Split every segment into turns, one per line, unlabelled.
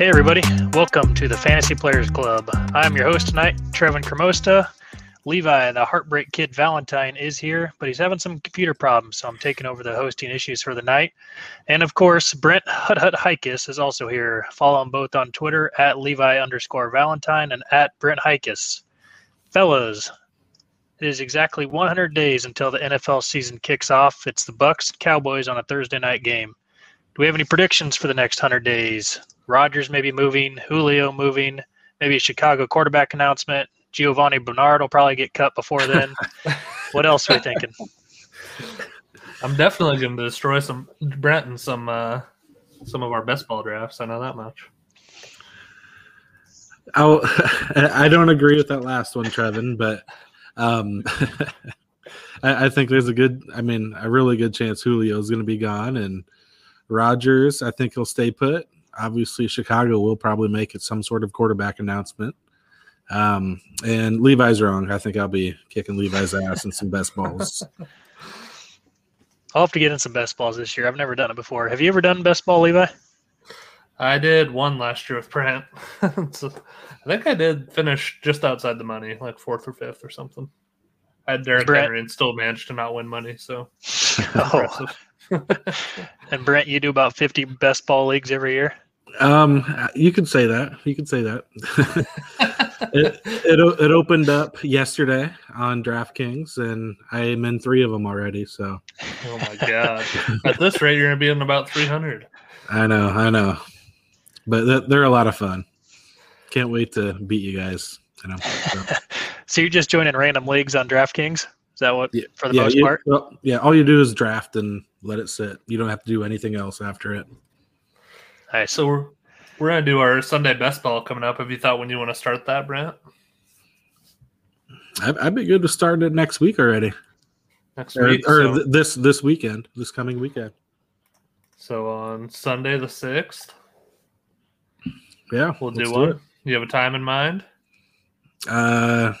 Hey, everybody. Welcome to the Fantasy Players Club. I'm your host tonight, Trevin Cremosta. Levi, the Heartbreak Kid Valentine, is here, but he's having some computer problems, so I'm taking over the hosting issues for the night. And of course, Brent Hut Hut Hikus is also here. Follow him both on Twitter at Levi underscore Valentine and at Brent Hikus. Fellas, it is exactly 100 days until the NFL season kicks off. It's the Bucks Cowboys on a Thursday night game. Do we have any predictions for the next 100 days? Rodgers maybe moving, Julio moving, maybe a Chicago quarterback announcement. Giovani Bernard will probably get cut before then. what else are we thinking?
I'm definitely going to destroy some Brent and some uh, some of our best ball drafts. I know that much.
I'll, I don't agree with that last one, Trevin, but um, I, I, think there's a good, I mean, a really good chance Julio is going to be gone, and Rodgers, I think he'll stay put. Obviously, Chicago will probably make it some sort of quarterback announcement. Um, and Levi's wrong. I think I'll be kicking Levi's ass in some best balls.
I'll have to get in some best balls this year. I've never done it before. Have you ever done best ball, Levi?
I did one last year with Brent. so I think I did finish just outside the money, like fourth or fifth or something. I had Derrick Brent. Henry and still managed to not win money. So, oh.
and Brent, you do about fifty best ball leagues every year.
Um, you could say that. You could say that. it, it it opened up yesterday on DraftKings, and I am in three of them already. So,
oh my god! At this rate, you're gonna be in about three hundred.
I know, I know, but they're a lot of fun. Can't wait to beat you guys. You know.
So, so you're just joining random leagues on DraftKings? Is that what
yeah,
for the
yeah,
most
you,
part?
Well, yeah, all you do is draft and let it sit. You don't have to do anything else after it.
All right, so we're we're gonna do our Sunday best ball coming up. Have you thought when you want to start that, Brent?
I'd, I'd be good to start it next week already.
Next
or,
week,
or
so,
th- this this weekend, this coming weekend.
So on Sunday the sixth.
Yeah,
we'll do one. Do you have a time in mind?
Uh,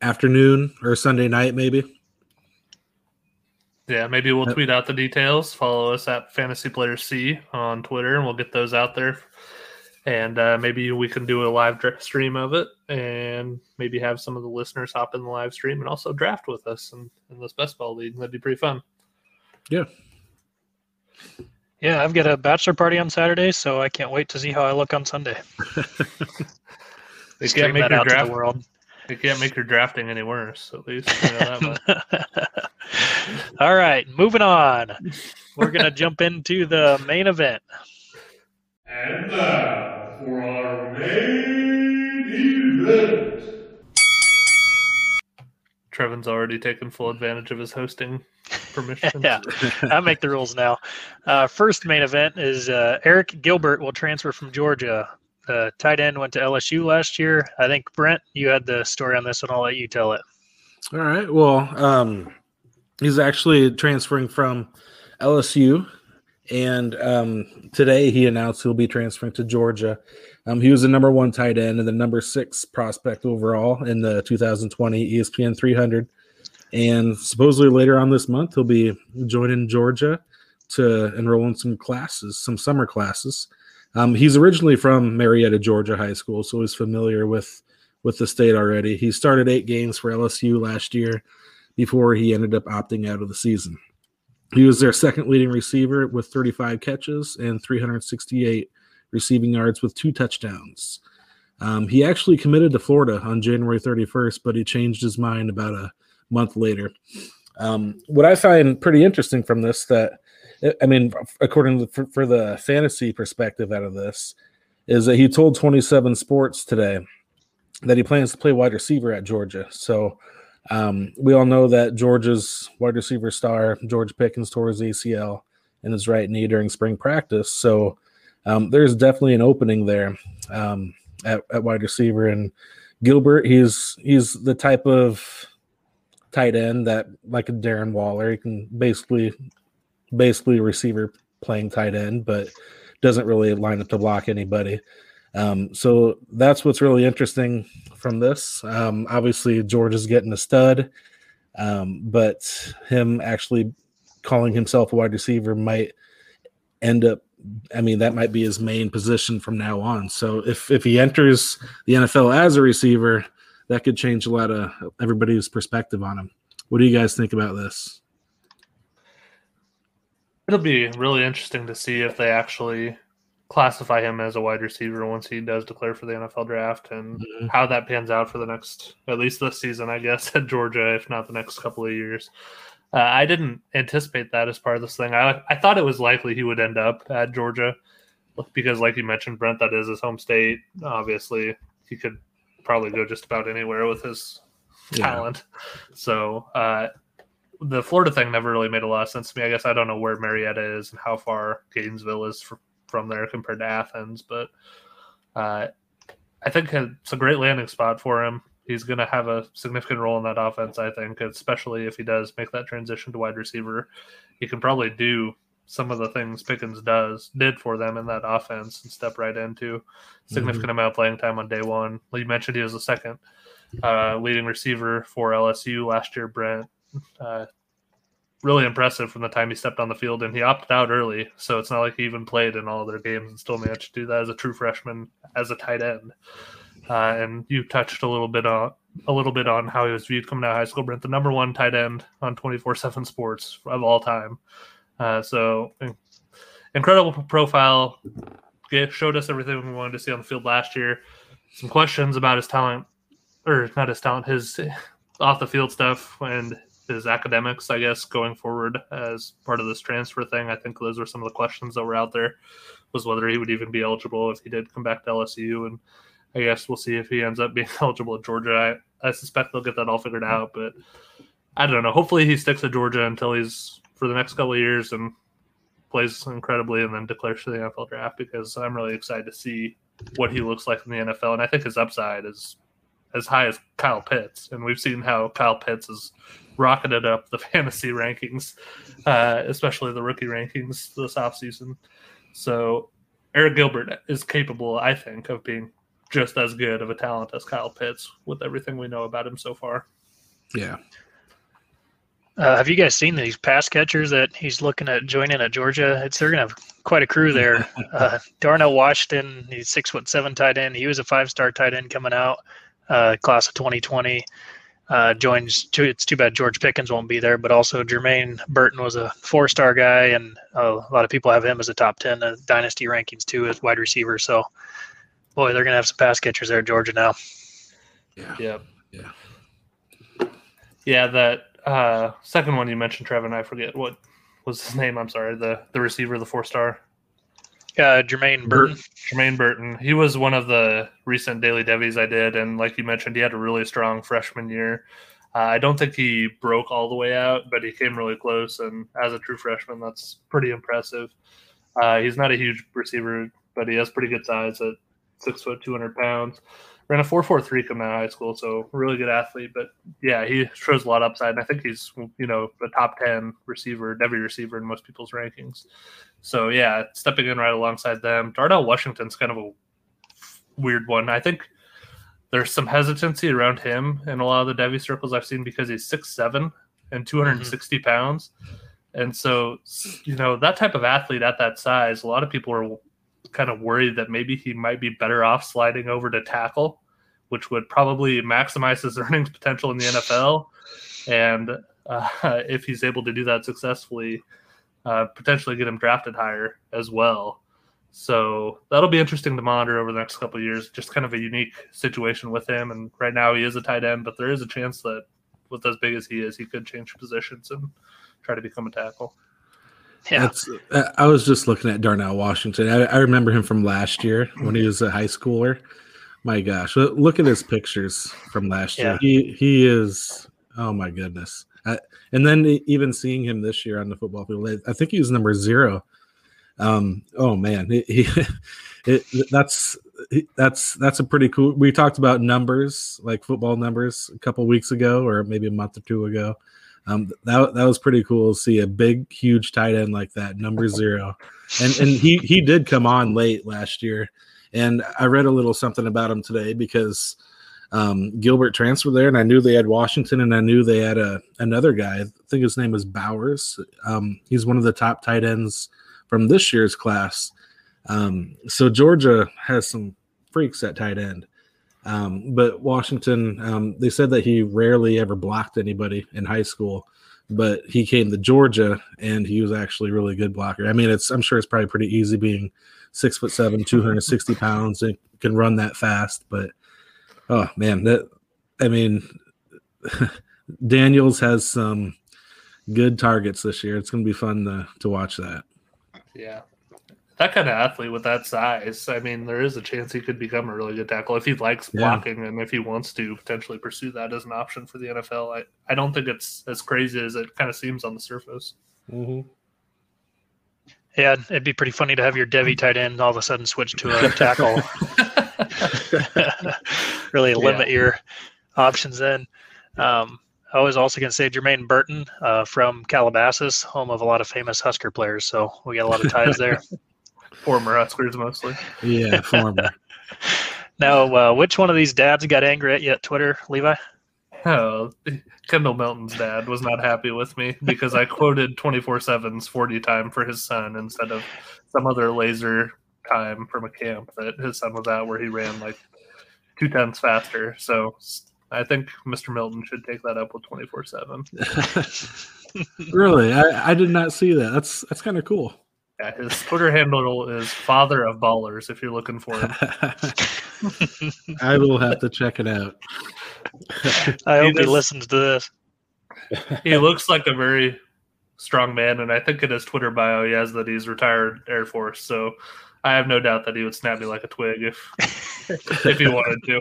afternoon or Sunday night, maybe.
Yeah, maybe we'll tweet out the details. Follow us at Fantasy Player C on Twitter, and we'll get those out there. And uh, maybe we can do a live stream of it, and maybe have some of the listeners hop in the live stream and also draft with us in, in this best ball league. That'd be pretty fun.
Yeah.
Yeah, I've got a bachelor party on Saturday, so I can't wait to see how I look on Sunday.
they can't make your draft. world. They can't make your drafting any worse. At least. You know
All right, moving on. We're gonna jump into the main event.
And now for our main event.
Trevin's already taken full advantage of his hosting permission.
yeah, I make the rules now. Uh, first main event is uh, Arik Gilbert will transfer from Georgia. The tight end went to LSU last year. I think Brent, you had the story on this one. I'll let you tell it.
All right. Well, um, he's actually transferring from LSU, and um, today he announced he'll be transferring to Georgia. Um, he was the number one tight end and the number six prospect overall in the 2020 ESPN 300. And supposedly later on this month, he'll be joining Georgia to enroll in some classes, some summer classes. Um, he's originally from Marietta, Georgia High School, so he's familiar with with the state already. He started eight games for LSU last year before he ended up opting out of the season. He was their second leading receiver with 35 catches and 368 receiving yards with two touchdowns. Um, he actually committed to Florida on January 31st, but he changed his mind about a month later. Um, what I find pretty interesting from this that I mean, according to for, for, the fantasy perspective out of this, is that he told 27 Sports today that he plans to play wide receiver at Georgia. So um, we all know that Georgia's wide receiver star, George Pickens, tore his ACL in his right knee during spring practice. So um, there's definitely an opening there um, at, at wide receiver. And Gilbert, he's he's the type of tight end that, like a Darren Waller, he can basically basically a receiver playing tight end, but doesn't really line up to block anybody. Um, so that's what's really interesting from this. Um, obviously, George is getting a stud, um, but him actually calling himself a wide receiver might end up I mean, that might be his main position from now on. So if if he enters the NFL as a receiver, that could change a lot of everybody's perspective on him. What do you guys think about this?
It'll be really interesting to see if they actually classify him as a wide receiver once he does declare for the NFL draft and
Mhm.
how that pans out for the next, at least this season, I guess, at Georgia, if not the next couple of years. Uh, I didn't anticipate that as part of this thing. I, I thought it was likely he would end up at Georgia because, like you mentioned, Brent, that is his home state. Obviously, he could probably go just about anywhere with his
Yeah.
talent. So, uh, the Florida thing never really made a lot of sense to me. I guess I don't know where Marietta is and how far Gainesville is fr- from there compared to Athens, but uh, I think it's a great landing spot for him. He's going to have a significant role in that offense, I think, especially if he does make that transition to wide receiver. He can probably do some of the things Pickens does did for them in that offense and step right into significant amount of playing time on day one. You mentioned, he was the second uh, leading receiver for LSU last year. Brent, uh, really impressive from the time he stepped on the field, and he opted out early, so it's not like he even played in all their games and still managed to do that as a true freshman as a tight end. Uh, and you touched a little bit on a little bit on how he was viewed coming out of high school. Brent, the number one tight end on twenty four seven Sports of all time. Uh, so incredible profile. Showed us everything we wanted to see on the field last year. Some questions about his talent, or not his talent, his off the field stuff and his academics, I guess, going forward as part of this transfer thing. I think those were some of the questions that were out there. Was whether he would even be eligible if he did come back to LSU, and I guess we'll see if he ends up being eligible at Georgia. I, I suspect they'll get that all figured out, but I don't know. Hopefully, he sticks at Georgia until he's for the next couple of years and plays incredibly, and then declares for the NFL draft because I'm really excited to see what he looks like in the NFL, and I think his upside is as high as Kyle Pitts, and we've seen how Kyle Pitts has rocketed up the fantasy rankings, uh, especially the rookie rankings this offseason. So Arik Gilbert is capable, I think, of being just as good of a talent as Kyle Pitts with everything we know about him so far.
Yeah.
Uh, have you guys seen these pass catchers that he's looking at joining at Georgia? It's they're gonna have quite a crew there. Uh, Darnell Washington, he's six foot seven tight end. He was a five star tight end coming out, uh, class of 2020. Uh, joins. Too, it's too bad George Pickens won't be there, but also Jermaine Burton was a four star guy, and uh, a lot of people have him as a top ten uh, dynasty rankings too as wide receiver. So, boy, they're gonna have some pass catchers there at Georgia now.
Yeah.
Yep.
Yeah.
Yeah, that uh, second one you mentioned, Trevin, I forget what was his name. I'm sorry. The the receiver, the four star.
Uh, Jermaine Burton.
Jermaine Burton. He was one of the recent daily devies I did, and like you mentioned, he had a really strong freshman year. Uh, I don't think he broke all the way out, but he came really close. And as a true freshman, that's pretty impressive. Uh, he's not a huge receiver, but he has pretty good size at six foot, two hundred pounds. Ran a four four three coming out of high school, so really good athlete. But yeah, he shows a lot of upside, and I think he's you know a top ten receiver, every receiver in most people's rankings. So yeah, stepping in right alongside them. Darnell Washington's kind of a weird one. I think there's some hesitancy around him in a lot of the Devy circles I've seen because he's six seven and 260 mm-hmm. pounds. And so, you know, that type of athlete at that size, a lot of people are kind of worried that maybe he might be better off sliding over to tackle, which would probably maximize his earnings potential in the NFL. And uh, if he's able to do that successfully, uh, potentially get him drafted higher as well. So that'll be interesting to monitor over the next couple years. Just kind of a unique situation with him. And right now he is a tight end, but there is a chance that with as big as he is, he could change positions and try to become a tackle.
Yeah,
That's, uh, I was just looking at Darnell Washington. I, I remember him from last year when he was a high schooler. My gosh, look at his pictures from last year.
Yeah.
He he is oh my goodness. I, and then even seeing him this year on the football field, I- I think he was number zero. Um, oh man, he, he it, that's that's that's a pretty cool. We talked about numbers, like football numbers, a couple weeks ago, or maybe a month or two ago. Um, that that was pretty cool to see a big, huge tight end like that, number zero, and and he he did come on late last year, and I read a little something about him today because um, Gilbert transferred there, and I knew they had Washington, and I knew they had a another guy. I think his name is Bowers. Um, he's one of the top tight ends from this year's class. Um, so Georgia has some freaks at tight end. Um, but Washington, um, they said that he rarely ever blocked anybody in high school, but he came to Georgia and he was actually really good blocker. I mean, it's I'm sure it's probably pretty easy being six foot seven, 260 pounds, and can run that fast. But oh man, that I mean, Daniels has some good targets this year. It's going to be fun to to watch that.
Yeah. That kind of athlete with that size, I mean, there is a chance he could become a really good tackle if he likes
Yeah.
blocking and if he wants to potentially pursue that as an option for the NFL. I, I don't think it's as crazy as it kind of seems on the surface.
Yeah, it'd be pretty funny to have your Devy tight end all of a sudden switch to a tackle. really limit your options then. Um, I was also going to say Jermaine Burton uh, from Calabasas, home of a lot of famous Husker players. So we got a lot of ties there.
Former Huskers mostly.
Yeah, former.
now, uh, which one of these dads got angry at you at Twitter, Levi?
Oh, Kendall Milton's dad was not happy with me because I quoted 24 7's 40 time for his son instead of some other laser time from a camp that his son was at where he ran like two tenths faster. So I think Mr. Milton should take that up with 24 7.
really, I, I did not see that. That's that's kind of cool.
Yeah, his Twitter handle is Father of Ballers if you're looking for him.
I will have to check it out.
I hope he
does-
listens to this.
he looks like a very strong man, and I think in his Twitter bio he has that he's retired Air Force. So I have no doubt that he would snap me like a twig if if he wanted to.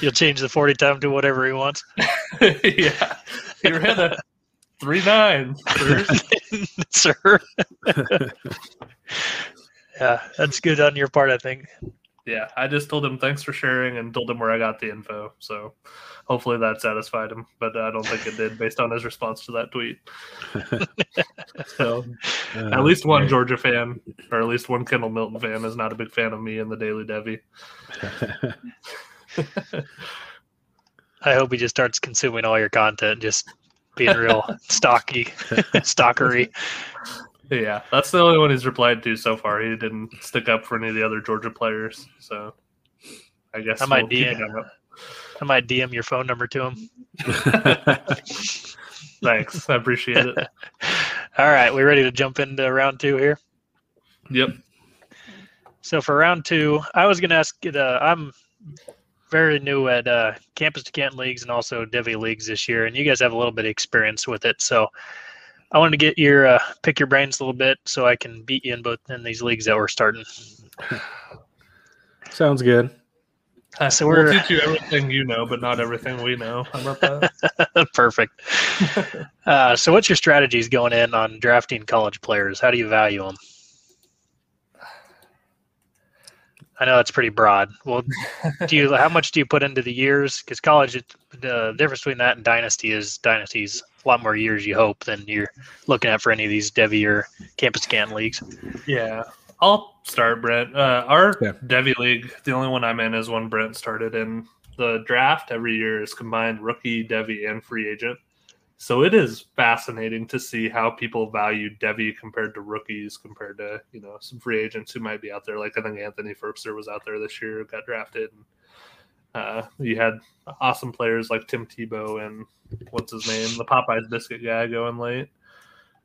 You'll change the 40 time to whatever he wants.
yeah, he ran a three nine.
Sir. yeah, that's good on your part, I think.
Yeah, I just told him thanks for sharing and told him where I got the info. So hopefully that satisfied him, but I don't think it did based on his response to that tweet. so
Uh,
at least one
right.
Georgia fan, or at least one Kendall Milton fan, is not a big fan of me and the Daily Devy.
I hope he just starts consuming all your content, just being real stocky, stalkery.
Yeah, that's the only one he's replied to so far. He didn't stick up for any of the other Georgia players, so I guess
I might
we'll keep
DM
up.
I might DM your phone number to him.
Thanks, I appreciate it.
All right, we ready to jump into round two here?
Yep.
So for round two, I was going to ask. Uh, I'm very new at uh, campus to Canton leagues and also Devy leagues this year, and you guys have a little bit of experience with it. So I wanted to get your uh, pick your brains a little bit so I can beat you in both in these leagues that we're starting.
Sounds good.
Uh, so
we'll
we're
teach you everything you know, but not everything we know. How about that?
perfect. Uh, so what's your strategies going in on drafting college players? How do you value them? I know it's pretty broad. Well, do you how much do you put into the years? Because college, it- the difference between that and dynasty is dynasties a lot more years you hope than you're looking at for any of these Devy or campus scan leagues.
yeah, I'll start, Brent. Uh, our
Yeah.
Devy League, the only one I'm in is one Brent started in. The draft every year is combined rookie, Devy, and free agent. So it is fascinating to see how people value Devy compared to rookies, compared to you know some free agents who might be out there. Like I think Anthony Furbster was out there this year, got drafted. And, uh, you had awesome players like Tim Tebow and what's his name, the Popeyes biscuit guy going late.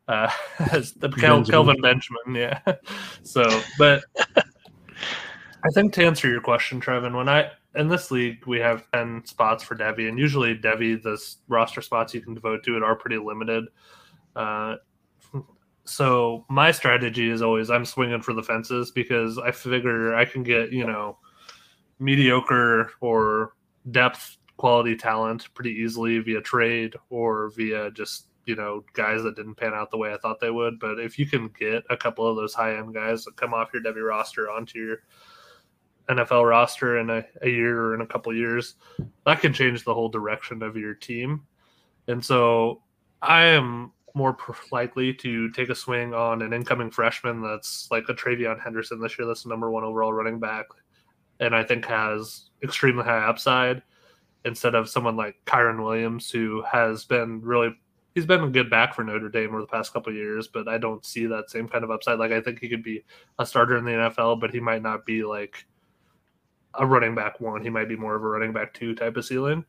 Uh, as the
Benjamin.
Kelvin Benjamin, yeah. So, but I think to answer your question, Trevin, when I in this league we have ten spots for Devy, and usually Devy, the roster spots you can devote to it are pretty limited. Uh, so my strategy is always I'm swinging for the fences because I figure I can get you know mediocre or depth quality talent pretty easily via trade or via just you know guys that didn't pan out the way I thought they would. But if you can get a couple of those high end guys that come off your Devy roster onto your NFL roster in a, a year or in a couple years, that can change the whole direction of your team. And so I am more likely to take a swing on an incoming freshman that's like a TreVeyon Henderson this year, that's the number one overall running back, and I think has extremely high upside instead of someone like Kyren Williams, who has been really he's been a good back for Notre Dame over the past couple years, but I don't see that same kind of upside. Like I think he could be a starter in the NFL, but he might not be like a running back one. He might be more of a running back two type of ceiling.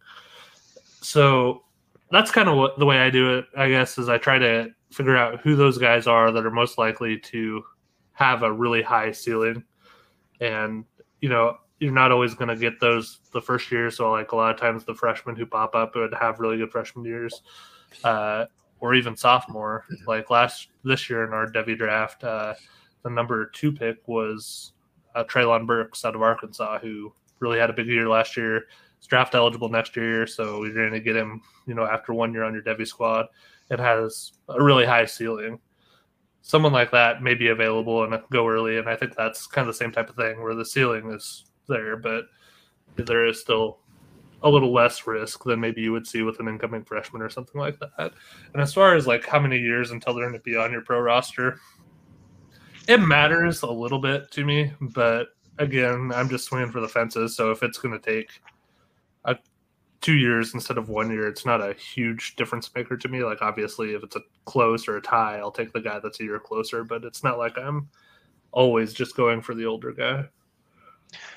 So that's kind of what the way I do it, I guess, is I try to figure out who those guys are that are most likely to have a really high ceiling. And, you know, you're not always going to get those the first year. So, like a lot of times, the freshmen who pop up would have really good freshman years, uh, or even sophomore. Like last this year in our Devy draft, uh, the number two pick was uh, Treylon Burks out of Arkansas, who really had a big year last year. He's draft eligible next year, so you're going to get him, you know, after one year on your Devy squad. It has a really high ceiling. Someone like that may be available and go early, and I think that's kind of the same type of thing where the ceiling is there, but there is still a little less risk than maybe you would see with an incoming freshman or something like that. And as far as like how many years until they're going to be on your pro roster, it matters a little bit to me, but again, I'm just swinging for the fences. So if it's going to take a, two years instead of one year, it's not a huge difference maker to me. Like obviously, if it's a close or a tie, I'll take the guy that's a year closer. But it's not like I'm always just going for the older guy.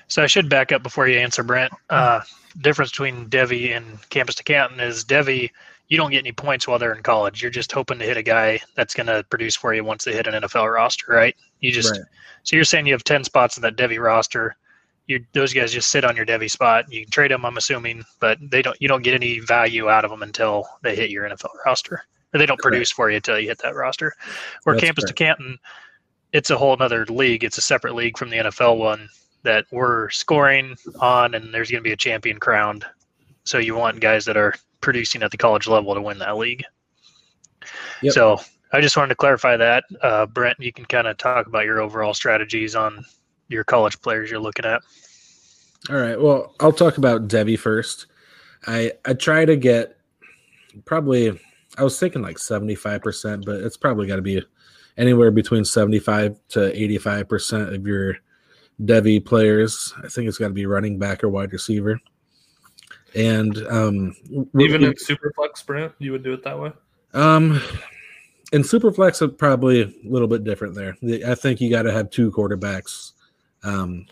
So I should back up before you answer, Brent. Uh, difference between Devy and Campus Canton is Devy you don't get any points while they're in college. You're just hoping to hit a guy that's going to produce for you once they hit an NFL roster, right? You just right. so you're saying you have ten spots in that Devy roster. You those guys just sit on your Devy spot. You can trade them, I'm assuming, but they don't. You don't get any value out of them until they hit your NFL roster, or they don't correct. produce for you until you hit that roster. Where that's Campus correct. to Canton, it's a whole other league. It's a separate league from the NFL one that we're scoring on, and there's going to be a champion crowned. So you want guys that are producing at the college level to win that league. Yep. So I just wanted to clarify that. Uh, Brent, you can kind of talk about your overall strategies on your college players you're looking at.
All right. Well, I'll talk about Devy first. I I try to get probably I was thinking like 75%, but it's probably got to be anywhere between 75 to 85% of your Devy players. I think it's got to be running back or wide receiver. And um,
even in Superflex sprint, you would do it that way.
Um, in Superflex, it's probably a little bit different there. I think you got to have two quarterbacks. Um,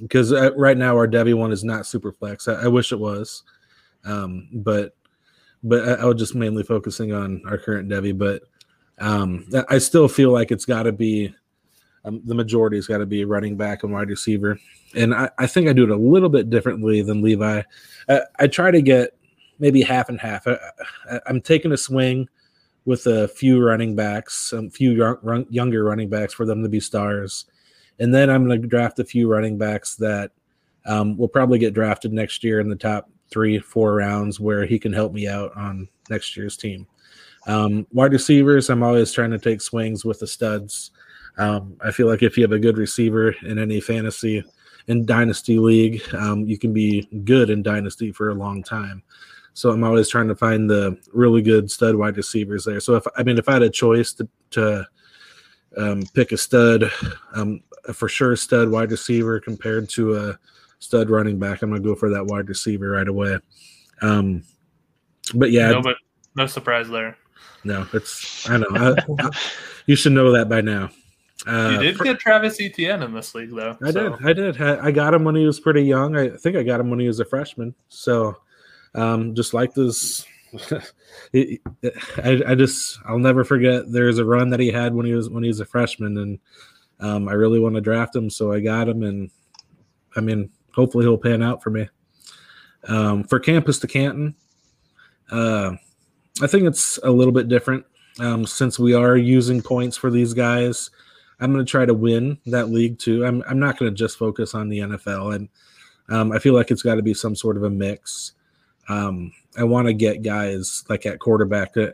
because uh, right now our Devy one is not Superflex. I, I wish it was, um, but but I, I, was just mainly focusing on our current Devy. But um, I still feel like it's got to be um, the majority's got to be running back and wide receiver. And I, I, think I do it a little bit differently than Levi. I, I try to get maybe half and half. I, am taking a swing with a few running backs, a few young, younger running backs for them to be stars. And then I'm going to draft a few running backs that um, will probably get drafted next year in the top three, four rounds where he can help me out on next year's team. Um, wide receivers, I'm always trying to take swings with the studs. Um, I feel like if you have a good receiver in any fantasy in dynasty league, um, you can be good in dynasty for a long time. So I'm always trying to find the really good stud wide receivers there. So if I mean if I had a choice to, to um, pick a stud, um, a for sure stud wide receiver compared to a stud running back, I'm gonna go for that wide receiver right away. Um, but yeah,
no, but no surprise there.
No, it's I know. I, I, you should know that by now.
Uh, you did for, get Travis Etienne in this league, though.
I so. did. I did. I got him when he was pretty young. I think I got him when he was a freshman. So, um, just like this, I, I, just I'll never forget. There's a run that he had when he was when he was a freshman, and um, I really want to draft him, so I got him, and I mean, hopefully he'll pan out for me. Um, for campus to Canton, uh, I think it's a little bit different um, since we are using points for these guys. I'm going to try to win that league too. I'm I'm not going to just focus on the NFL, and um, I feel like it's got to be some sort of a mix. Um, I want to get guys like at quarterback. Uh,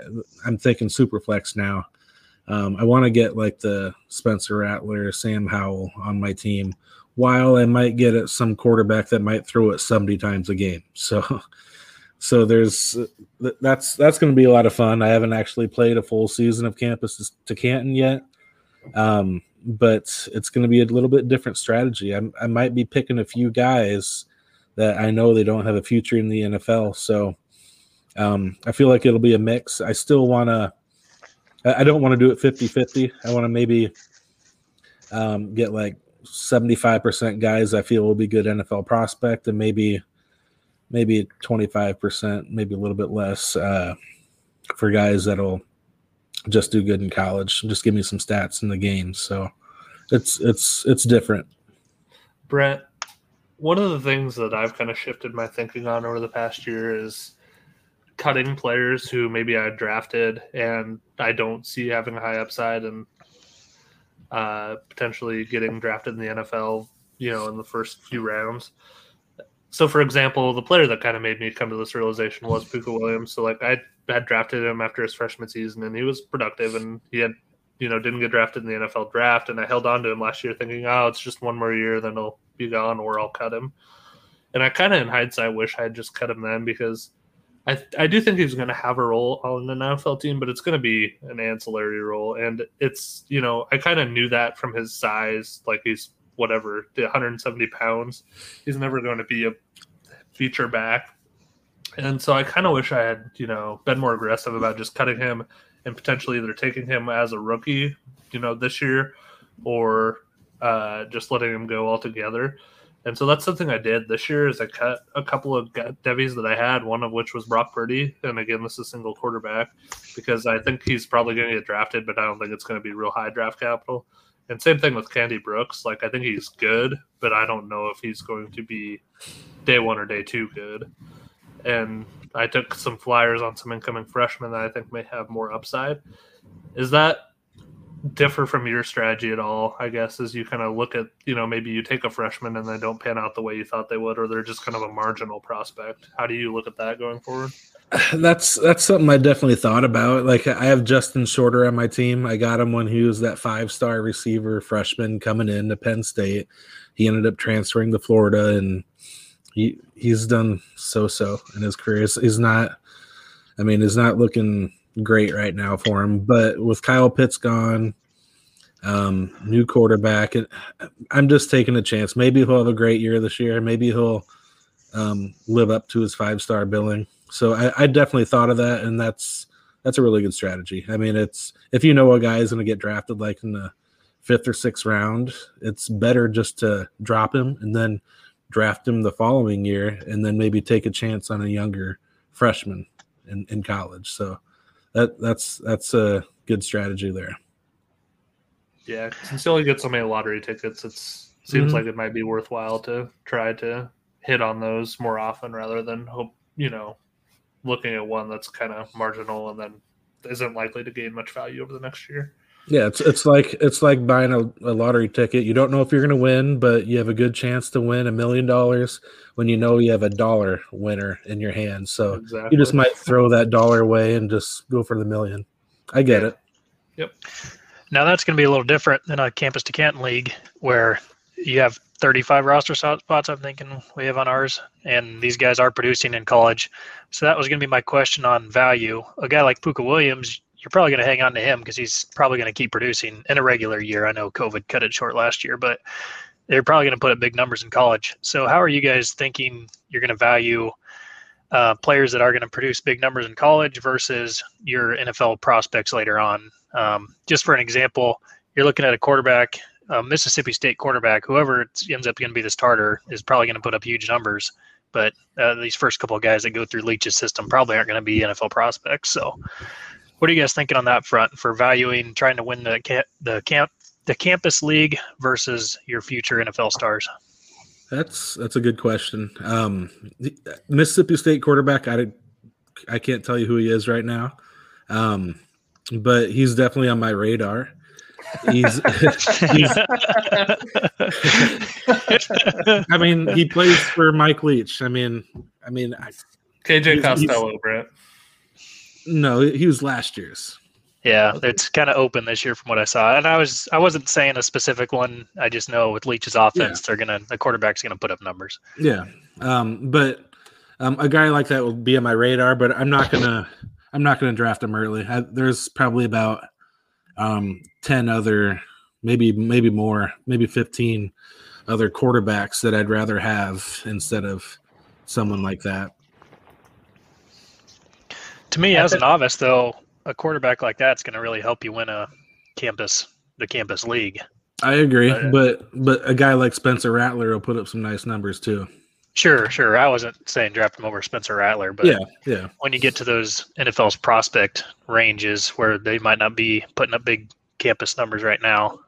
I'm thinking superflex now. Um, I want to get like the Spencer Rattler, Sam Howell on my team, while I might get at some quarterback that might throw it 70 times a game. So, so there's that's that's going to be a lot of fun. I haven't actually played a full season of campus to Canton yet, um, but it's going to be a little bit different strategy. I'm, I might be picking a few guys that I know they don't have a future in the NFL. So Um, I feel like it'll be a mix. I still want to. I I don't want to do it 50 50. I want to maybe um, get like 75% guys I feel will be good NFL prospect and maybe maybe 25%, maybe a little bit less uh, for guys that'll just do good in college. Just give me some stats in the game. So it's it's it's different.
Brett, one of the things that I've kind of shifted my thinking on over the past year is cutting players who maybe I drafted and I don't see having a high upside and uh, potentially getting drafted in the NFL, you know, in the first few rounds. So, for example, the player that kind of made me come to this realization was Pooka Williams. So, like, I had drafted him after his freshman season, and he was productive, and he had, you know, didn't get drafted in the NFL draft. And I held on to him last year, thinking, oh, it's just one more year, then he'll be gone, or I'll cut him. And I kind of, in hindsight, wish I had just cut him then because I I do think he's going to have a role on an NFL team, but it's going to be an ancillary role, and it's you know I kind of knew that from his size, like he's whatever 170 pounds. He's never going to be a feature back, and so I kind of wish I had you know been more aggressive about just cutting him and potentially either taking him as a rookie, you know, this year, or uh, just letting him go altogether. And so that's something I did this year is I cut a couple of devies that I had, one of which was Brock Purdy. And again, this is single quarterback because I think he's probably going to get drafted, but I don't think it's going to be real high draft capital. And same thing with Kennedy Brooks. Like I think he's good, but I don't know if he's going to be day one or day two good. And I took some flyers on some incoming freshmen that I think may have more upside. Is that differ from your strategy at all, I guess, as you kind of look at, you know, maybe you take a freshman and they don't pan out the way you thought they would, or they're just kind of a marginal prospect. How do you look at that going forward?
That's that's something I definitely thought about. Like I have Justin Shorter on my team. I got him when he was that five star receiver freshman coming in to Penn State. He ended up transferring to Florida and he he's done so so in his career. He's, he's not I mean, he's not looking great right now for him. But with Kyle Pitts gone, um, new quarterback, and I'm just taking a chance. Maybe he'll have a great year this year. Maybe he'll um, live up to his five star billing. So I, I, definitely thought of that, and that's that's a really good strategy. I mean, it's if you know a guy is going to get drafted like in the fifth or sixth round, it's better just to drop him and then draft him the following year, and then maybe take a chance on a younger freshman in, in college. So that that's that's a good strategy there.
Yeah, since you only get so many lottery tickets, it seems mm-hmm. like it might be worthwhile to try to hit on those more often rather than hope you know looking at one that's kind of marginal and then isn't likely to gain much value over the next year.
Yeah, it's it's like it's like buying a, a lottery ticket. You don't know if you're going to win, but you have a good chance to win a million dollars when you know you have a dollar winner in your hand. So exactly. you just might throw that dollar away and just go for the million. I get
yeah.
it.
Yep.
Now that's going to be a little different than a campus to Canton league where you have 35 roster spots. I'm thinking we have on ours, and these guys are producing in college. So that was going to be my question on value. A guy like Pooka Williams, you're probably going to hang on to him because he's probably going to keep producing in a regular year. I know COVID cut it short last year, but they're probably going to put up big numbers in college. So, how are you guys thinking you're going to value uh, players that are going to produce big numbers in college versus your NFL prospects later on? Um, just for an example, you're looking at a quarterback, Mississippi State quarterback, whoever ends up going to be the starter is probably going to put up huge numbers. But uh, these first couple of guys that go through Leach's system probably aren't going to be NFL prospects. So, what are you guys thinking on that front for valuing trying to win the camp, the camp the campus league versus your future NFL stars?
That's that's a good question. Um, Mississippi State quarterback, I I can't tell you who he is right now, um, but he's definitely on my radar. He's, he's I mean, he plays for Mike Leach. I mean, I mean, I,
KJ Costello, Brett.
No, he was last year's.
Yeah, it's kind of open this year from what I saw, and I was I wasn't saying a specific one. I just know with Leach's offense, yeah. they're gonna the quarterback's gonna put up numbers.
Yeah, um, but um, a guy like that will be on my radar, but I'm not gonna I'm not gonna draft him early. I, there's probably about um, ten other, maybe maybe more, maybe fifteen other quarterbacks that I'd rather have instead of someone like that.
To me, as a novice, though, a quarterback like that's going to really help you win a campus, the campus league.
I agree,
Uh,
but but a guy like Spencer Rattler will put up some nice numbers too.
Sure, sure. I wasn't saying draft him over Spencer Rattler, but
Yeah, yeah,
when you get to those NFL's prospect ranges where they might not be putting up big campus numbers right now,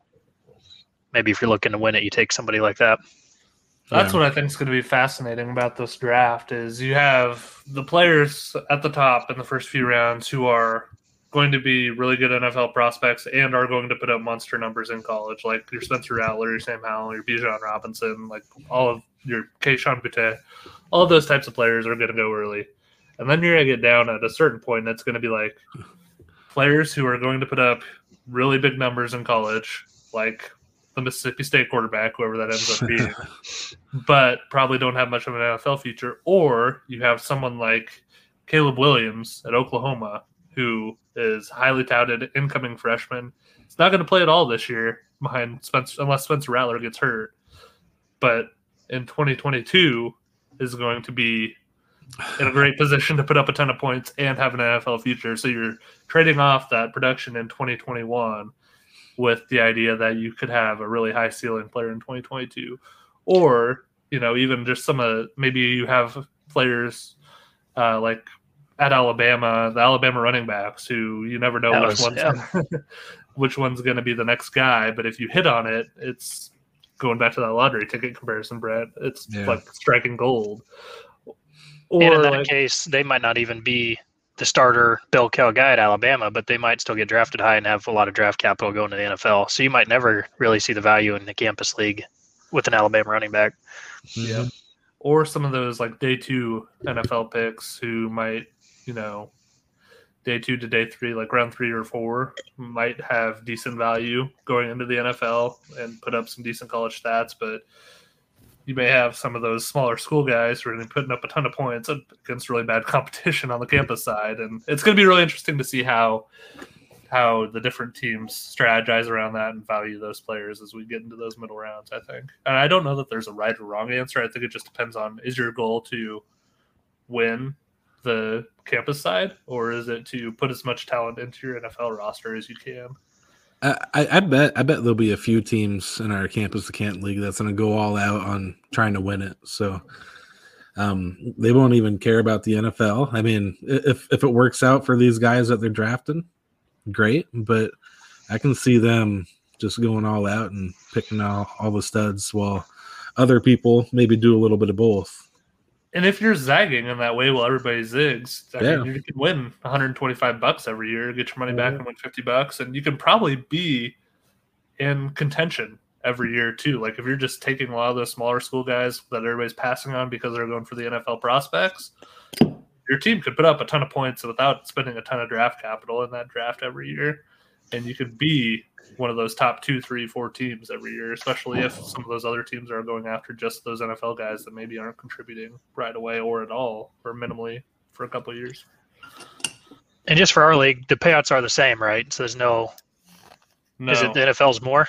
maybe if you're looking to win it, you take somebody like that.
That's
Yeah.
what I think is going to be fascinating about this draft is you have the players at the top in the first few rounds who are going to be really good NFL prospects and are going to put up monster numbers in college, like your Spencer Rattler, your Sam Howell, your Bijan Robinson, like all of your Kayshon Boutte, all those types of players are going to go early. And then you're going to get down at a certain point, it's going to be like players who are going to put up really big numbers in college, like the Mississippi State quarterback, whoever that ends up being but probably don't have much of an NFL future. Or you have someone like Caleb Williams at Oklahoma, who is highly touted incoming freshman. He's not going to play at all this year behind Spencer, unless Spencer Rattler gets hurt. But in 2022 is going to be in a great position to put up a ton of points and have an NFL future. So you're trading off that production in 2021 with the idea that you could have a really high ceiling player in 2022 or you know even just some of maybe you have players uh, like at Alabama, the Alabama running backs who you never know which one's
yeah.
which one's going to be the next guy. But if you hit on it, it's going back to that lottery ticket comparison, Brett. It's
Yeah.
like striking gold.
and in that
like,
case, they might not even be the starter bell cow guy at Alabama, but they might still get drafted high and have a lot of draft capital going to the NFL. So you might never really see the value in the campus league with an Alabama running back. Mm-hmm.
Yeah. Or some of those like day two NFL picks who might, you know, day two to day three, like round three or four, might have decent value going into the NFL and put up some decent college stats. But you may have some of those smaller school guys who are going to be putting up a ton of points against really bad competition on the campus side. And it's going to be really interesting to see how how the different teams strategize around that and value those players as we get into those middle rounds, I think. And I don't know that there's a right or wrong answer. I think it just depends on is your goal to win the campus side or is it to put as much talent into your NFL roster as you can?
I, I bet I bet there'll be a few teams in our campus Canton League that's going to go all out on trying to win it. So um, they won't even care about the NFL. I mean, if if it works out for these guys that they're drafting, great. But I can see them just going all out and picking all, all the studs while other people maybe do a little bit of both.
And if you're zagging in that way while everybody zigs, I
Yeah.
mean, you can win 125 bucks every year, get your money back
Mhm.
and win 50 bucks, and you can probably be in contention every year too. Like if you're just taking a lot of those smaller school guys that everybody's passing on because they're going for the NFL prospects, your team could put up a ton of points without spending a ton of draft capital in that draft every year, and you could be one of those top two, three, four teams every year, especially if some of those other teams are going after just those NFL guys that maybe aren't contributing right away or at all or minimally for a couple of years.
And just for our league, the payouts are the same, right? So there's no.
No,
Is it the NFL's more?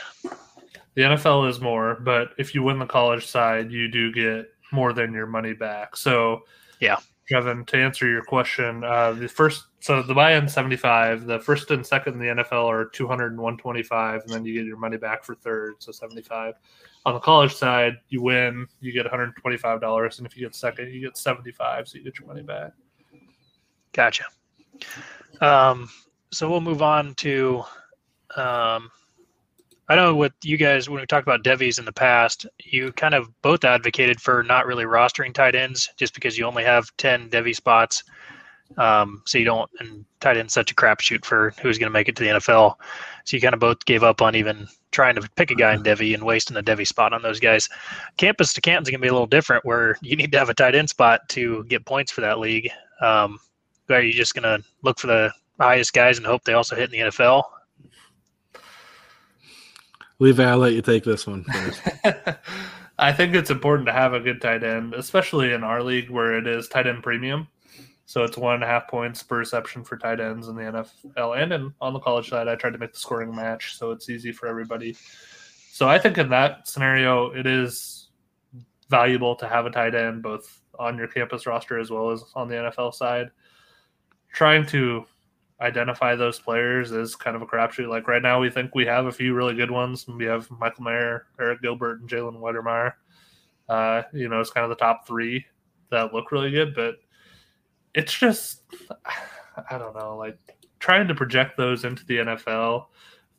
the NFL is more, but if you win the college side, you do get more than your money back. So,
Yeah.
Kevin, to answer your question, uh, the first, so the buy-in seventy five, the first and second in the NFL are 200 and 125, and then you get your money back for third, so seventy five. On the college side, you win, you get one hundred twenty five dollars, and if you get second, you get seventy five, so you get your money back.
Gotcha. Um, so we'll move on to. Um, I know with you guys when we talked about Devies in the past, you kind of both advocated for not really rostering tight ends just because you only have ten Devy spots. Um, so you don't, and tight end's such a crapshoot for who's going to make it to the NFL. So you kind of both gave up on even trying to pick a guy in Devy and wasting a Devy spot on those guys. Campus to Canton's going to be a little different, where you need to have a tight end spot to get points for that league. Um, are you just going to look for the highest guys and hope they also hit in the NFL?
Levi, I'll let you take this one first.
I think it's important to have a good tight end, especially in our league where it is tight end premium. So it's one and a half points per reception for tight ends in the NFL. And in, on the college side, I tried to make the scoring match so it's easy for everybody. So I think in that scenario, it is valuable to have a tight end both on your campus roster as well as on the NFL side. trying to identify those players is kind of a crapshoot. Like right now, we think we have a few really good ones. We have Michael Mayer, Arik Gilbert, and Jalen Wydermyer. Uh, you know, it's kind of the top three that look really good, but it's just, I don't know, like trying to project those into the NFL.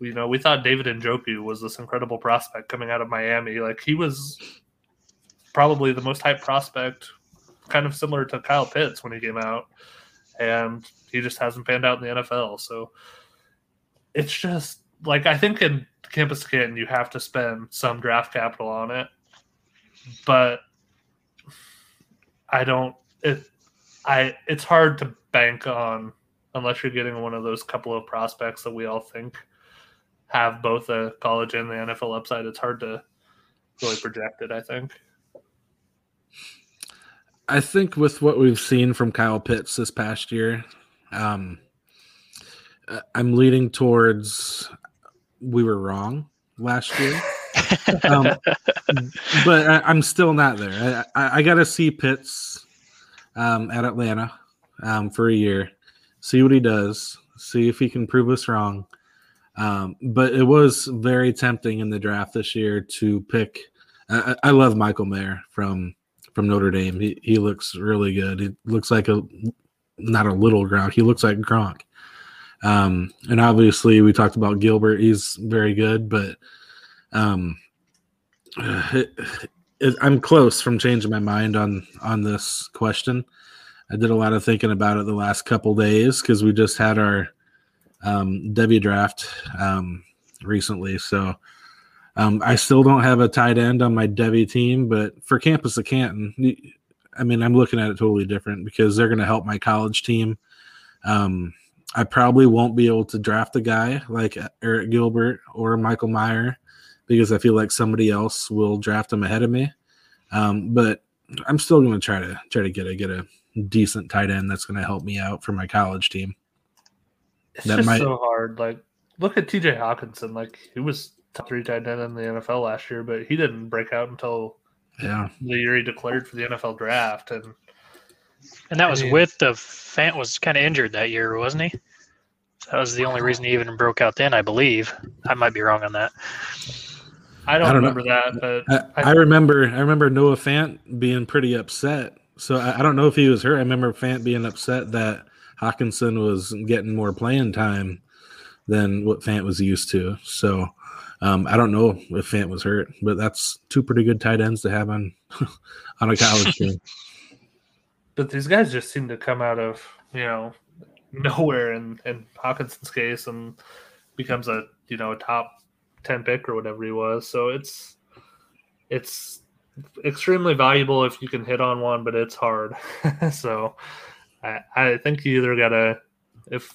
You know, we thought David Njoku was this incredible prospect coming out of Miami. Like he was probably the most hyped prospect, kind of similar to Kyle Pitts when he came out, and he just hasn't panned out in the NFL. So it's just like I think in Campus Canton you have to spend some draft capital on it, but I don't. It I it's hard to bank on unless you're getting one of those couple of prospects that we all think have both a college and the NFL upside. It's hard to really project it. I think.
I think with what we've seen from Kyle Pitts this past year, um, I'm leaning towards we were wrong last year. um, but I, am still not there. I, I, I got to see Pitts um, at Atlanta um, for a year, see what he does, see if he can prove us wrong. Um, but it was very tempting in the draft this year to pick. I, I love Michael Mayer from from Notre Dame. He he looks really good. He looks like a not a little Gronk. He looks like Gronk. Um, and obviously we talked about Gilbert. He's very good, but um, it, it, I'm close from changing my mind on on this question. I did a lot of thinking about it the last couple days because we just had our um, Devy draft um, recently. So um, I still don't have a tight end on my Devy team, but for Campus of Canton, I mean, I'm looking at it totally different because they're going to help my college team. Um, I probably won't be able to draft a guy like Arik Gilbert or Michael Mayer because I feel like somebody else will draft them ahead of me. Um, but I'm still going to try to try to get a get a decent tight end that's going to help me out for my college team.
It's that just might... so hard. Like, look at T.J. Hockenson. Like, he was top three tight end in the NFL last year, but he didn't break out until
yeah
the year he declared for the NFL draft, and
and that was I with the Fant was kind of injured that year, wasn't he? That was the only reason he even broke out then, I believe. I might be wrong on that.
I don't, I don't remember know. that, but
I, I, remember I remember Noah Fant being pretty upset. So I, I, don't know if he was hurt. I remember Fant being upset that Hockenson was getting more playing time than what Fant was used to. So um, I don't know if Fant was hurt, but that's two pretty good tight ends to have on on a college team.
But these guys just seem to come out of you know nowhere in in Hockenson's case and becomes a you know a top ten pick or whatever he was. So it's it's extremely valuable if you can hit on one, but it's hard. so I I think you either gotta if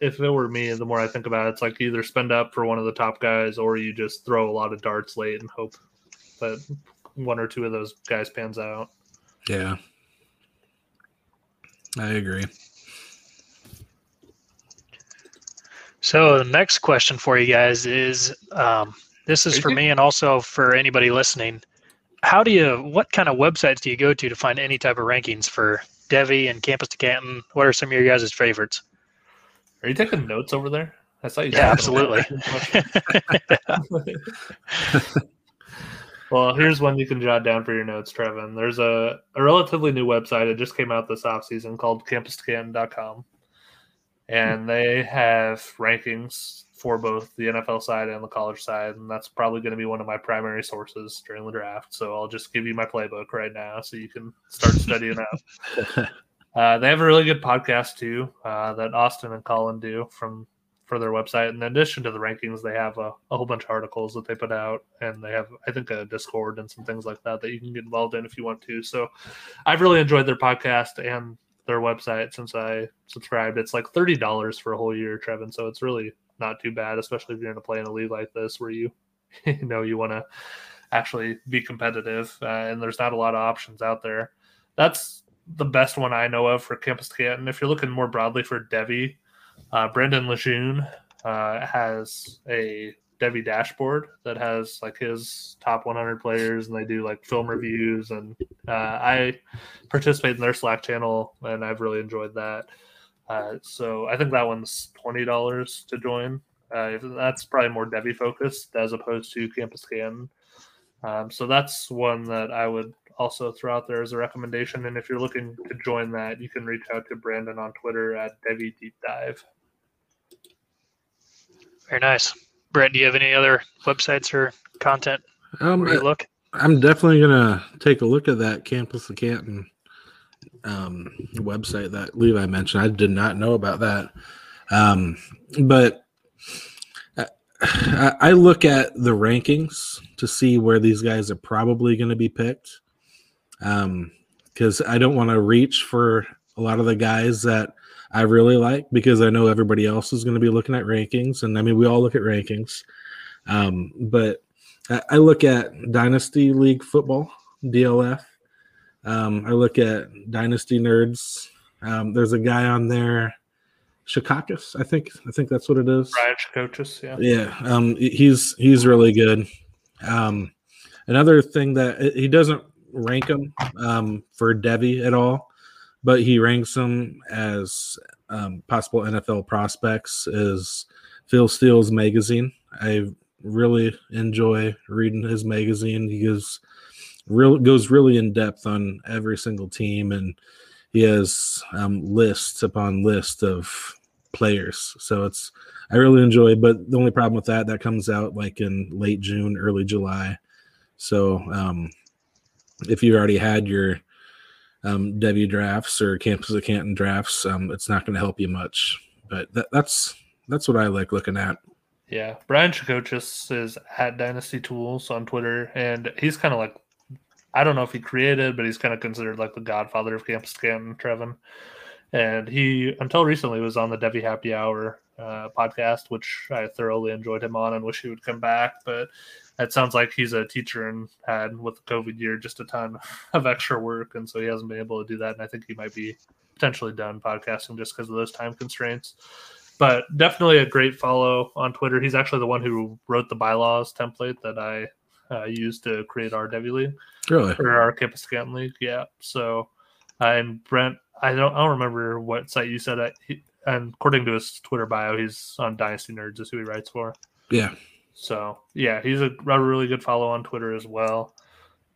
if it were me, the more I think about it, it's like either spend up for one of the top guys or you just throw a lot of darts late and hope that one or two of those guys pans out.
Yeah. I agree.
So the next question for you guys is um, this is for me and also for anybody listening. How do you what kind of websites do you go to to find any type of rankings for Devy and Campus to Canton? What are some of your guys' favorites?
Are you taking notes over there? I saw you.
Yeah, absolutely.
well, here's one you can jot down for your notes, Trevin. There's a, a relatively new website. It just came out this off season called campuscanton.com. And hmm. they have rankings for both the NFL side and the college side. And that's probably going to be one of my primary sources during the draft. So I'll just give you my playbook right now so you can start studying up. Uh, they have a really good podcast too uh, that Austin and Colin do from for their website. In addition to the rankings, they have a, a, whole bunch of articles that they put out, and they have I think a Discord and some things like that that you can get involved in if you want to. So I've really enjoyed their podcast and their website since I subscribed. It's like thirty dollars for a whole year, Trevin. So it's really not too bad, especially if you're going to play in a league like this where you you know you want to actually be competitive, uh, and there's not a lot of options out there. That's the best one I know of for Campus Canton. If you're looking more broadly for Devy, uh, Brendan Lejeune uh, has a Devy dashboard that has like his top 100 players, and they do like film reviews. And uh, I participate in their Slack channel, and I've really enjoyed that. Uh, so I think that one's twenty dollars to join. Uh, that's probably more Devy focused as opposed to Campus Canton. Um, so that's one that I would also throw out there as a recommendation. And if you're looking to join that, you can reach out to Brandon on Twitter at Devy Deep Dive.
Very nice. Brett, do you have any other websites or content
Um,
where you look?
I'm definitely gonna take a look at that Campus of Canton um, website that Levi mentioned. I did not know about that, um, but I, I look at the rankings to see where these guys are probably going to be picked, because I don't want to reach for a lot of the guys that I really like because I know everybody else is going to be looking at rankings, and I mean we all look at rankings, um, but I I look at Dynasty League football, DLF. Um, I look at Dynasty Nerds. Um, there's a guy on there, Shikakis. I think I think that's what it is.
Brian Coaches, yeah.
Yeah, um, he's he's really good. Um, another thing that he doesn't rank them um, for Devy at all, but he ranks them as um, possible NFL prospects. Is Phil Steele's magazine? I really enjoy reading his magazine. He gives real goes really in depth on every single team, and he has um, lists upon list of players. So it's I really enjoy. But the only problem with that that comes out like in late June, early July. So um, if you already had your um, drafts or Campus of Canton drafts, um, it's not going to help you much. But that, that's that's what I like looking at.
Yeah, Brian Chakochis is at Dynasty Tools on Twitter, and he's kind of like I don't know if he created, but he's kind of considered like the godfather of Campus Canton, Trevin. And he, until recently, was on the Devy Happy Hour uh, podcast, which I thoroughly enjoyed him on and wish he would come back. But it sounds like he's a teacher and had with the COVID year just a ton of extra work, and so he hasn't been able to do that. And I think he might be potentially done podcasting just because of those time constraints but definitely a great follow on Twitter. He's actually the one who wrote the bylaws template that I uh, used to create our Devy League
Really?
or our Campus Canton League. Yeah. So, uh, and Brent, I don't, I don't remember what site you said. That he, and according to his Twitter bio, he's on Dynasty Nerds, is who he writes for.
Yeah.
So yeah, he's a, a really good follow on Twitter as well.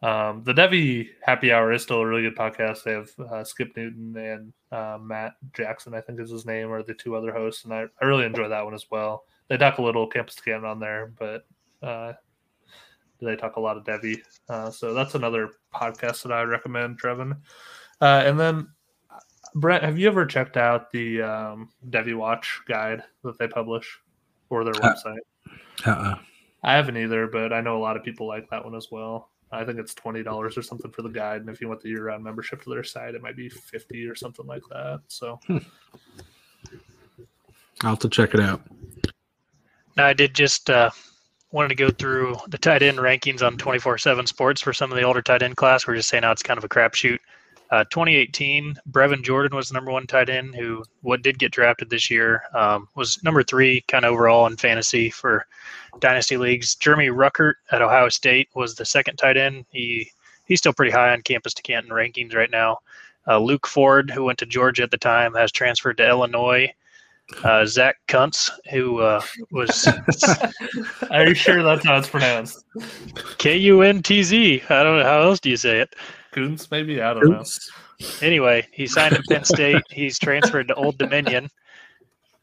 Um, the Devy Happy Hour is still a really good podcast. They have uh, Skip Newton and uh, Matt Jackson, I think is his name, or the two other hosts, and I, I really enjoy that one as well. They talk a little Campus Canton on there, but uh, they talk a lot of Devy. Uh, so that's another podcast that I recommend, Trevin. Uh, and then Brent, have you ever checked out the um, Devy Watch guide that they publish or their
Uh,
website?
Uh-uh.
I haven't either, but I know a lot of people like that one as well. I think it's twenty dollars or something for the guide, and if you want the year-round membership to their site, it might be fifty or something like that. So
I'll have to check it out.
Now, I did just uh, wanted to go through the tight end rankings on 24/7 Sports for some of the older tight end class. We're just saying now it's kind of a crapshoot. Uh, 2018, Brevin Jordan was the number one tight end who what did get drafted this year um, was number three kind of overall in fantasy for dynasty leagues. Jeremy Ruckert at Ohio State was the second tight end. He he's still pretty high on campus to Canton rankings right now. Uh, Luke Ford, who went to Georgia at the time, has transferred to Illinois. Uh, Zach Kuntz, who uh, was
are you sure that's how it's pronounced?
K U N T Z. I don't know how else do you say it.
Coons, maybe I don't know.
Anyway, he signed at Penn State. He's transferred to Old Dominion.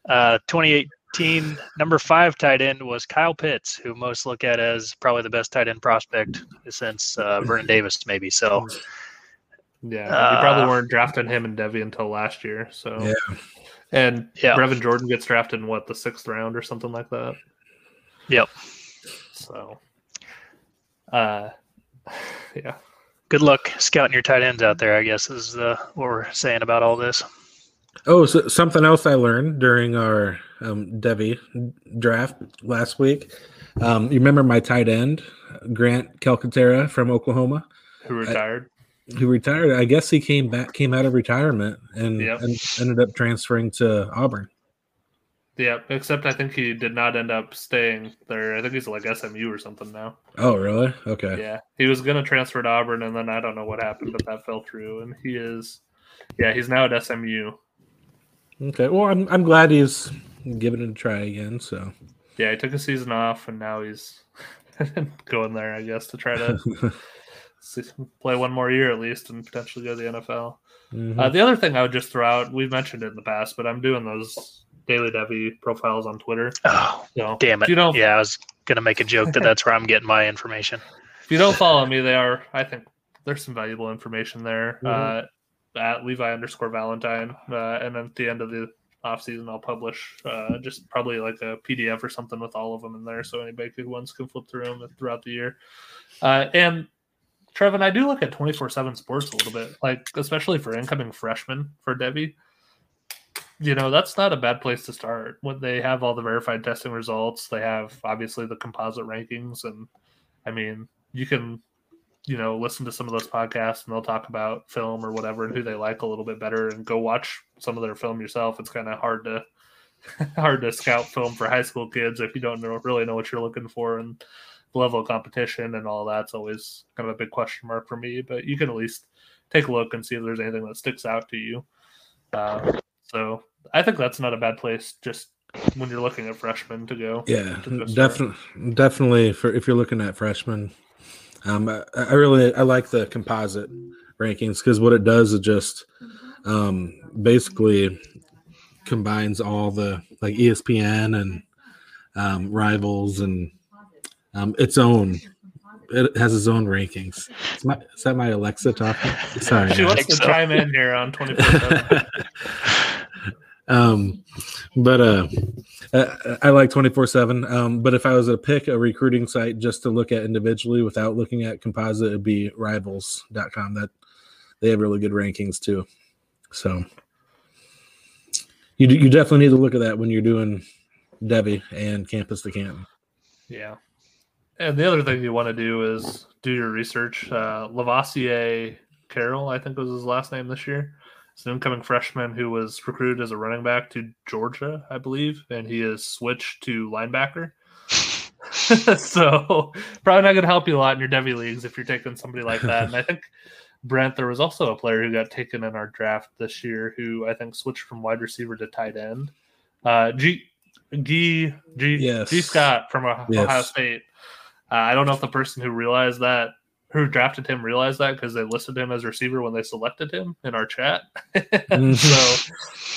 Uh, 2018, number five tight end was Kyle Pitts, who most look at as probably the best tight end prospect since uh, Vernon Davis, maybe. So,
Yeah, you probably
Uh,
weren't drafting him and Devy until last year. So
Yeah.
and
Yeah.
Brevin Jordan gets drafted in what the sixth round or something like that.
yep.
So, uh, yeah.
Good luck scouting your tight ends out there. I guess is uh, what we're saying about all this.
Oh, so something else I learned during our um, Devy draft last week. Um, you remember my tight end, Grant Calcaterra from Oklahoma,
Who retired?
who retired. I guess he came back, came out of retirement, and,
Yep.
and ended up transferring to Auburn.
Yeah, except I think he did not end up staying there. I think he's like SMU or something now.
Oh, really? Okay.
Yeah, he was going to transfer to Auburn, and then I don't know what happened, but that fell through. And he is, yeah, he's now at SMU.
Okay. Well, I'm I'm glad he's giving it a try again. So
Yeah, he took a season off, and now he's going there, I guess, to try to see- play one more year at least, and potentially go to the NFL.
Mhm.
Uh, the other thing I would just throw out, we've mentioned it in the past, but I'm doing those daily Devy profiles on Twitter.
Oh,
So
damn it.
you don't,
yeah, I was going to make a joke that that's where I'm getting my information.
if you don't follow me, they are. I think there's some valuable information there.
Mhm.
Uh, at Levi underscore Valentine, uh, and then at the end of the off season, I'll publish uh, just probably like a PDF or something with all of them in there, so anybody who wants can flip through them throughout the year. Uh, and Trevin, I do look at twenty four seven sports a little bit, like especially for incoming freshmen for Devy. You know, that's not a bad place to start. When they have all the verified testing results, they have obviously the composite rankings, and I mean, you can you know, listen to some of those podcasts and they'll talk about film or whatever and who they like a little bit better and go watch some of their film yourself. It's kind of hard to hard to scout film for high school kids if you don't know, really know what you're looking for and the level of competition and all that's always kind of a big question mark for me. But you can at least take a look and see if there's anything that sticks out to you. Uh, so I think that's not a bad place just when you're looking at freshmen to go.
Yeah,
to
definitely, definitely. For if you're looking at freshmen, um, I, I really I like the composite rankings because what it does is just um, basically combines all the like ESPN and um, rivals and um, its own. It has its own rankings. Is, my, is that my Alexa talking? Sorry.
She wants to
so.
chime in here on 24
um but uh I, I like 24 7 um but if i was to pick a recruiting site just to look at individually without looking at composite it'd be rivals.com that they have really good rankings too so you, you definitely need to look at that when you're doing Devy and campus to canton
Yeah. And the other thing you want to do is do your research. Uh, Lovasea Carroll, I think was his last name this year. It's an incoming freshman who was recruited as a running back to Georgia, I believe, and he has switched to linebacker. so probably not going to help you a lot in your Devy leagues if you're taking somebody like that. And I think Brent, there was also a player who got taken in our draft this year who I think switched from wide receiver to tight end. Uh, G, G, G,
Yes.
Gee Scott from Ohio
Yes.
State. Uh, I don't know if the person who realized that, who drafted him, realized that because they listed him as receiver when they selected him in our chat. so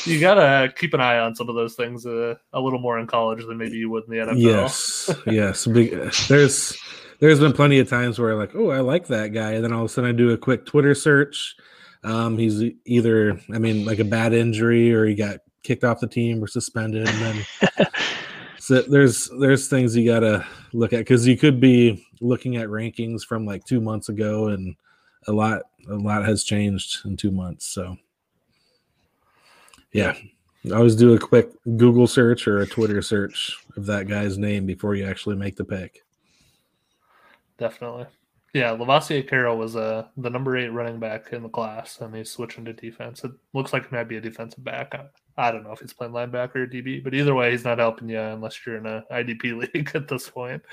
you gotta keep an eye on some of those things uh, a little more in college than maybe you would in the NFL.
yes yes Big- there's there's been plenty of times where like oh i like that guy and then all of a sudden i do a quick twitter search um he's either i mean like a bad injury or he got kicked off the team or suspended and then so there's there's things you gotta look at because you could be looking at rankings from like two months ago and a lot a lot has changed in two months so yeah I always do a quick google search or a twitter search of that guy's name before you actually make the pick
Definitely. Yeah, Lovasea Carroll was uh, the number eight running back in the class, and he's switching to defense. It looks like he might be a defensive back. I, I don't know if he's playing linebacker or DB, but either way, he's not helping you unless you're in a IDP league at this point.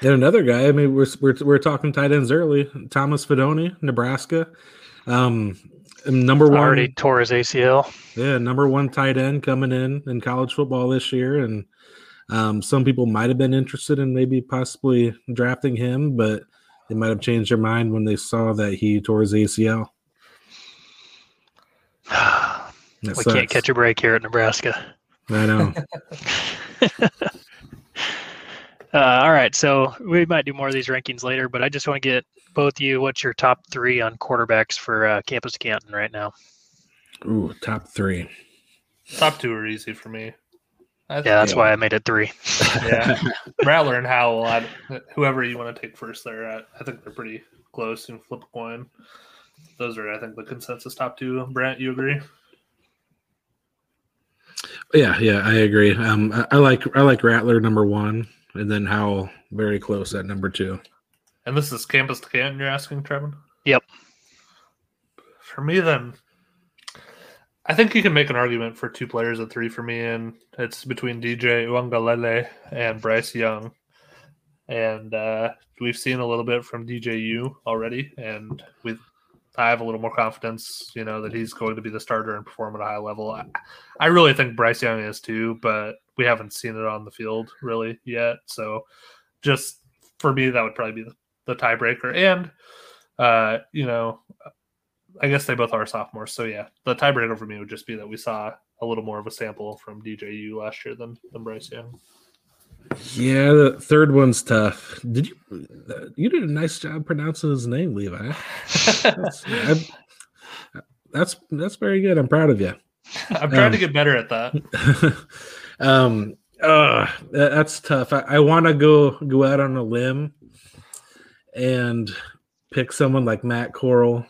And another guy i mean we're we're, we're talking tight ends early thomas Fidone nebraska um number one
Already tore his ACL.
Yeah, number one tight end coming in in college football this year, and um, some people might have been interested in maybe possibly drafting him, but they might have changed their mind when they saw that he tore his ACL.
We
sucks.
can't catch a break here at Nebraska.
I know.
Uh, all right, so we might do more of these rankings later, but I just want to get both you. What's your top three on quarterbacks for uh, Campus to Canton right now?
Ooh, top three.
Top two are easy for me. I
Yeah, that's
Yeah.
why I made it three.
yeah. Rattler and Howell, I, whoever you want to take first there, I, I think they're pretty close. You can flip a coin. Those are, I think, the consensus top two. Brent, you agree?
Yeah, yeah, I agree. Um, I, I like I like Rattler number one, and then Howell very close at number two.
And this is campus to Canton, you're asking, Trevin?
Yep.
For me, then, I think you can make an argument for two players at three for me, and it's between DJ Uiagalelei and Bryce Young. And uh, we've seen a little bit from DJU already, and with I have a little more confidence, you know, that he's going to be the starter and perform at a high level. I, I really think Bryce Young is too, but we haven't seen it on the field really yet. So just for me, that would probably be the, the tiebreaker. And, uh, you know, I guess they both are sophomores. So yeah, the tiebreaker for me would just be that we saw a little more of a sample from DJU last year than, than Bryce Young.
Yeah, the third one's tough. Did you? You did a nice job pronouncing his name, Levi. That's, I- that's that's very good. I'm proud of you.
I'm trying to
Um,
get better at that.
um, uh, that- that's tough. I, I want to go go out on a limb and pick someone like Matt Corral,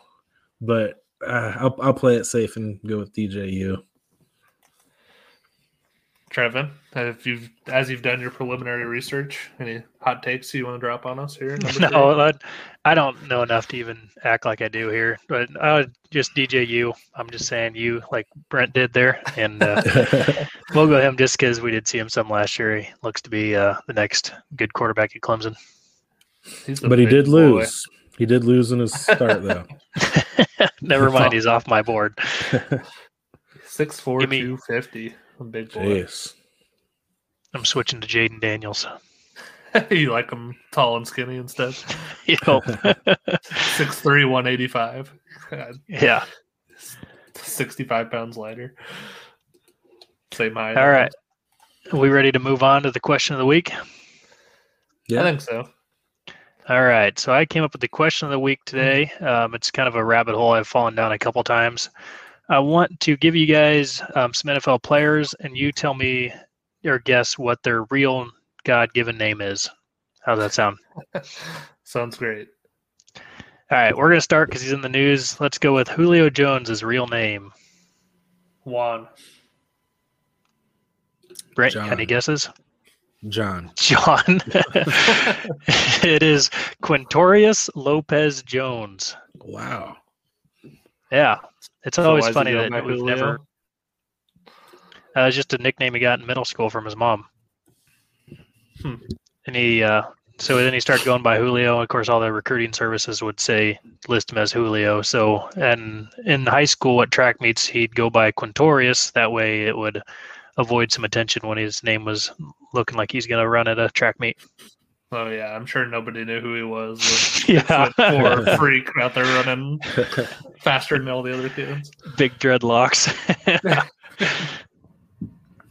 but uh, I'll I'll play it safe and go with DJU.
Trevin, if you've as you've done your preliminary research, any hot takes you want to drop on us here?
No. I, I don't know enough to even act like I do here, but I would just DJ you. I'm just saying you, like Brent did there, and uh, we'll go him just because we did see him some last year. He looks to be uh, the next good quarterback at Clemson.
But he
big
did
boy.
lose. He did lose in his start though.
Never mind, he's off my board.
Six four
Give me-
two fifty. A big boy.
Jeez.
I'm switching to Jayden Daniels.
you like him tall and skinny instead.
You know?
Six three, one eighty five.
yeah.
Sixty five pounds lighter. Same height.
All right. Are we ready to move on to the question of the week?
Yeah.
I think so.
All right. So I came up with the question of the week today. Um, it's kind of a rabbit hole I've fallen down a couple times. I want to give you guys um, some NFL players, and you tell me or guess what their real God given name is. How's that sound?
Sounds great.
All right. We're going to start because he's in the news. Let's go with Julio Jones' real name.
Juan.
Brent,
John.
any guesses?
John.
John. it is Quintorris Lopez Jones.
Wow.
Yeah. It's
So
always
why is he
funny that we've
Julio?
never. Uh, it's just a nickname he got in middle school from his mom.
Hmm.
And he, uh, so then he started going by Julio. Of course, all the recruiting services would say list him as Julio. So, and in high school at track meets, he'd go by Quintorris. That way, it would avoid some attention when his name was looking like he's going to run at a track meet.
Oh yeah, I'm sure nobody knew who he was.
Yeah.
Poor freak out there running faster than all the other kids.
Big dreadlocks.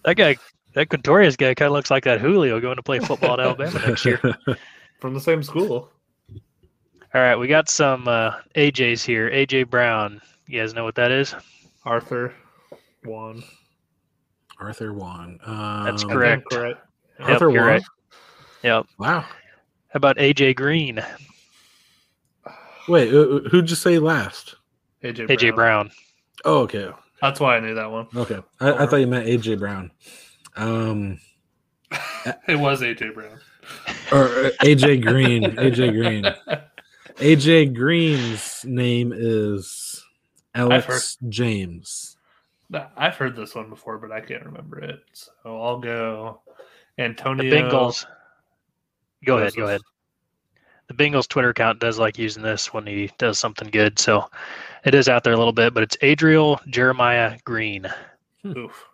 that guy, that Quintorris guy, kind of looks like that Julio going to play football at Alabama next year.
From the same school.
All right, we got some uh, AJs here. AJ Brown. You guys know what that is?
Arthur Juan.
Arthur Juan. Um,
That's Correct.
Correct.
Arthur
you're
Juan.
right. Yep.
Wow.
How about AJ Green?
Wait, who'd you say last?
AJ,
AJ Brown.
Oh, okay.
That's why I knew that one.
Okay. I, I thought you meant AJ Brown. Um,
It was AJ Brown.
or uh, AJ Green. AJ Green. AJ Green's name is Alex James.
I've heard this one before, but I can't remember it. So I'll go
The
Antonio.
Bengals. Go ahead. Go ahead. The Bengals Twitter account does like using this when he does something good, so it is out there a little bit. But it's Adriel Jeremiah Green, hmm.
Oof.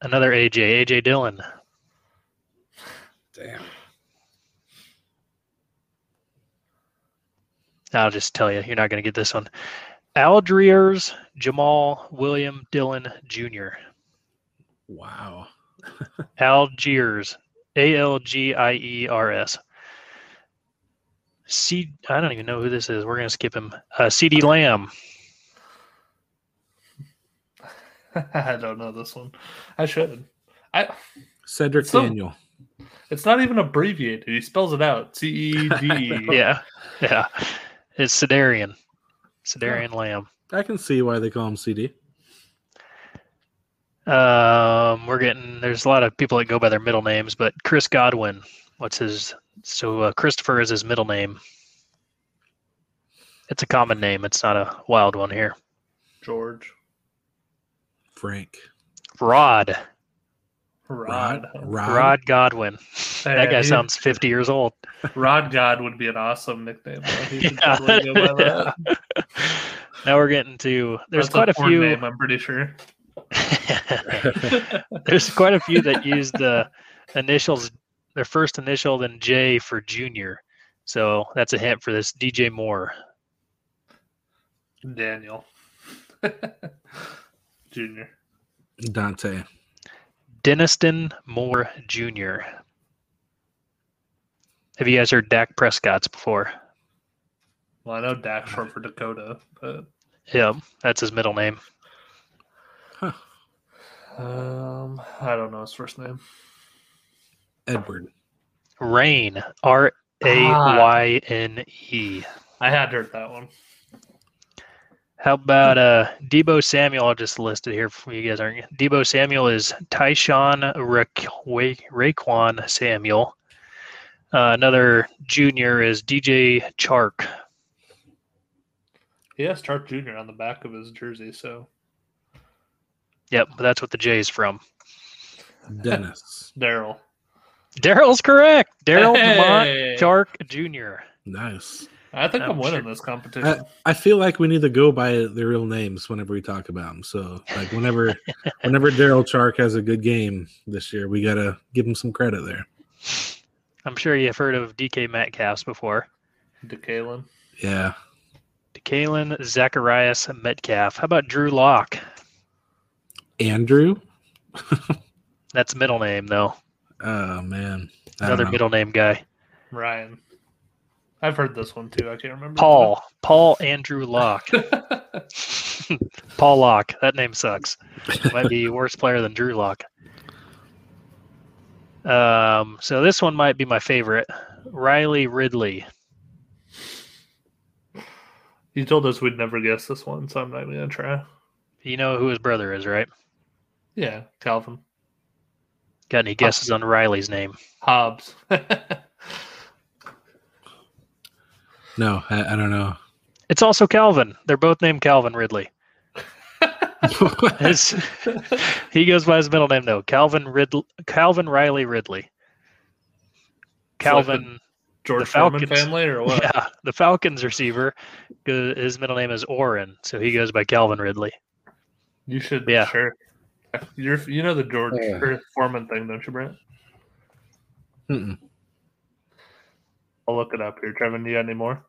another AJ, AJ Dillon.
Damn.
I'll just tell you, you're not going to get this one. Aldriers Jamal William Dillon Jr.
Wow.
Algiers, A L G I E R S. C. I don't even know who this is. We're gonna skip him. Uh, C. D. Lamb.
I don't know this one. I should. I.
Cedric
So-
Daniel.
It's not even abbreviated. He spells it out. C E D.
Yeah, yeah. It's Cedarian. Sedarian Lamb.
I can see why they call him CD.
Um, we're getting. There's a lot of people that go by their middle names, but Chris Godwin. What's his? So uh, Christopher is his middle name. It's a common name. It's not a wild one here.
George.
Frank.
Rod.
Rod.
Rod.
Rod Godwin. that guy
he-
sounds 50 years old.
Rod God would be an awesome nickname. Though. He could
Yeah.
totally go
now we're getting to there's
That's
quite a,
porn
few
Name, I'm pretty sure.
there's quite a few that use the initials their first initial then J for junior. So that's a hint for this DJ Moore.
Daniel. Junior.
Dante.
Denniston Moore Jr. Have you guys heard Dak Prescott's before?
Well, I know Dak short for Dakota, but
Yeah, that's his middle name.
um, I don't know his first name.
Edward.
Rain. R A Y N E.
I had heard that one.
How about uh Deebo Samuel? I'll just list it here for you guys. Aren't you? Deebo Samuel is Tyshun Ra- Raquan Samuel. Uh, another junior is DJ Chark.
He has Chark Jr. on the back of his jersey, so
Yep, but that's what the J is from.
Dennis.
Daryl.
Daryl's correct. Daryl
Hey!
Vermont Chark Jr.
nice.
I think I'm,
I'm
winning
sure-
this competition.
I, I feel like we need to go by their real names whenever we talk about them. So, like whenever, whenever Daryl Chark has a good game this year, we gotta give him some credit there.
I'm sure you've heard of DK Metcalf before.
DeKaylin.
Yeah,
DeKaylin Zecharius Metcalf. How about Drew Lock?
Andrew.
That's middle name though.
Oh man, I
Another middle name guy.
Ryan. I've heard this one too. I can't remember.
Paul. Paul Andrew Lock. Paul Lock. That name sucks. Might be worse player than Drew Lock. Um, so this one might be my favorite. Riley Ridley.
you told us we'd never guess this one, so I'm not even gonna try.
You know who his brother is, right?
Yeah, Calvin
Got any guesses on Riley's name?
Hobbs.
No, I, I don't know.
It's also Calvin. They're both named Calvin Ridley. His, he goes by his middle name though. Calvin Ridley. Calvin Riley Ridley.
like
Calvin.
George
The
Foreman
Falcons.
family or what?
Yeah, the Falcons receiver. His middle name is Oren, so he goes by Calvin Ridley.
You should.
Yeah.
Sure. You're you know the George
Yeah.
or Foreman thing, don't you, Brent?
Mm-mm.
I'll look it up here. Trevin, do you got any more?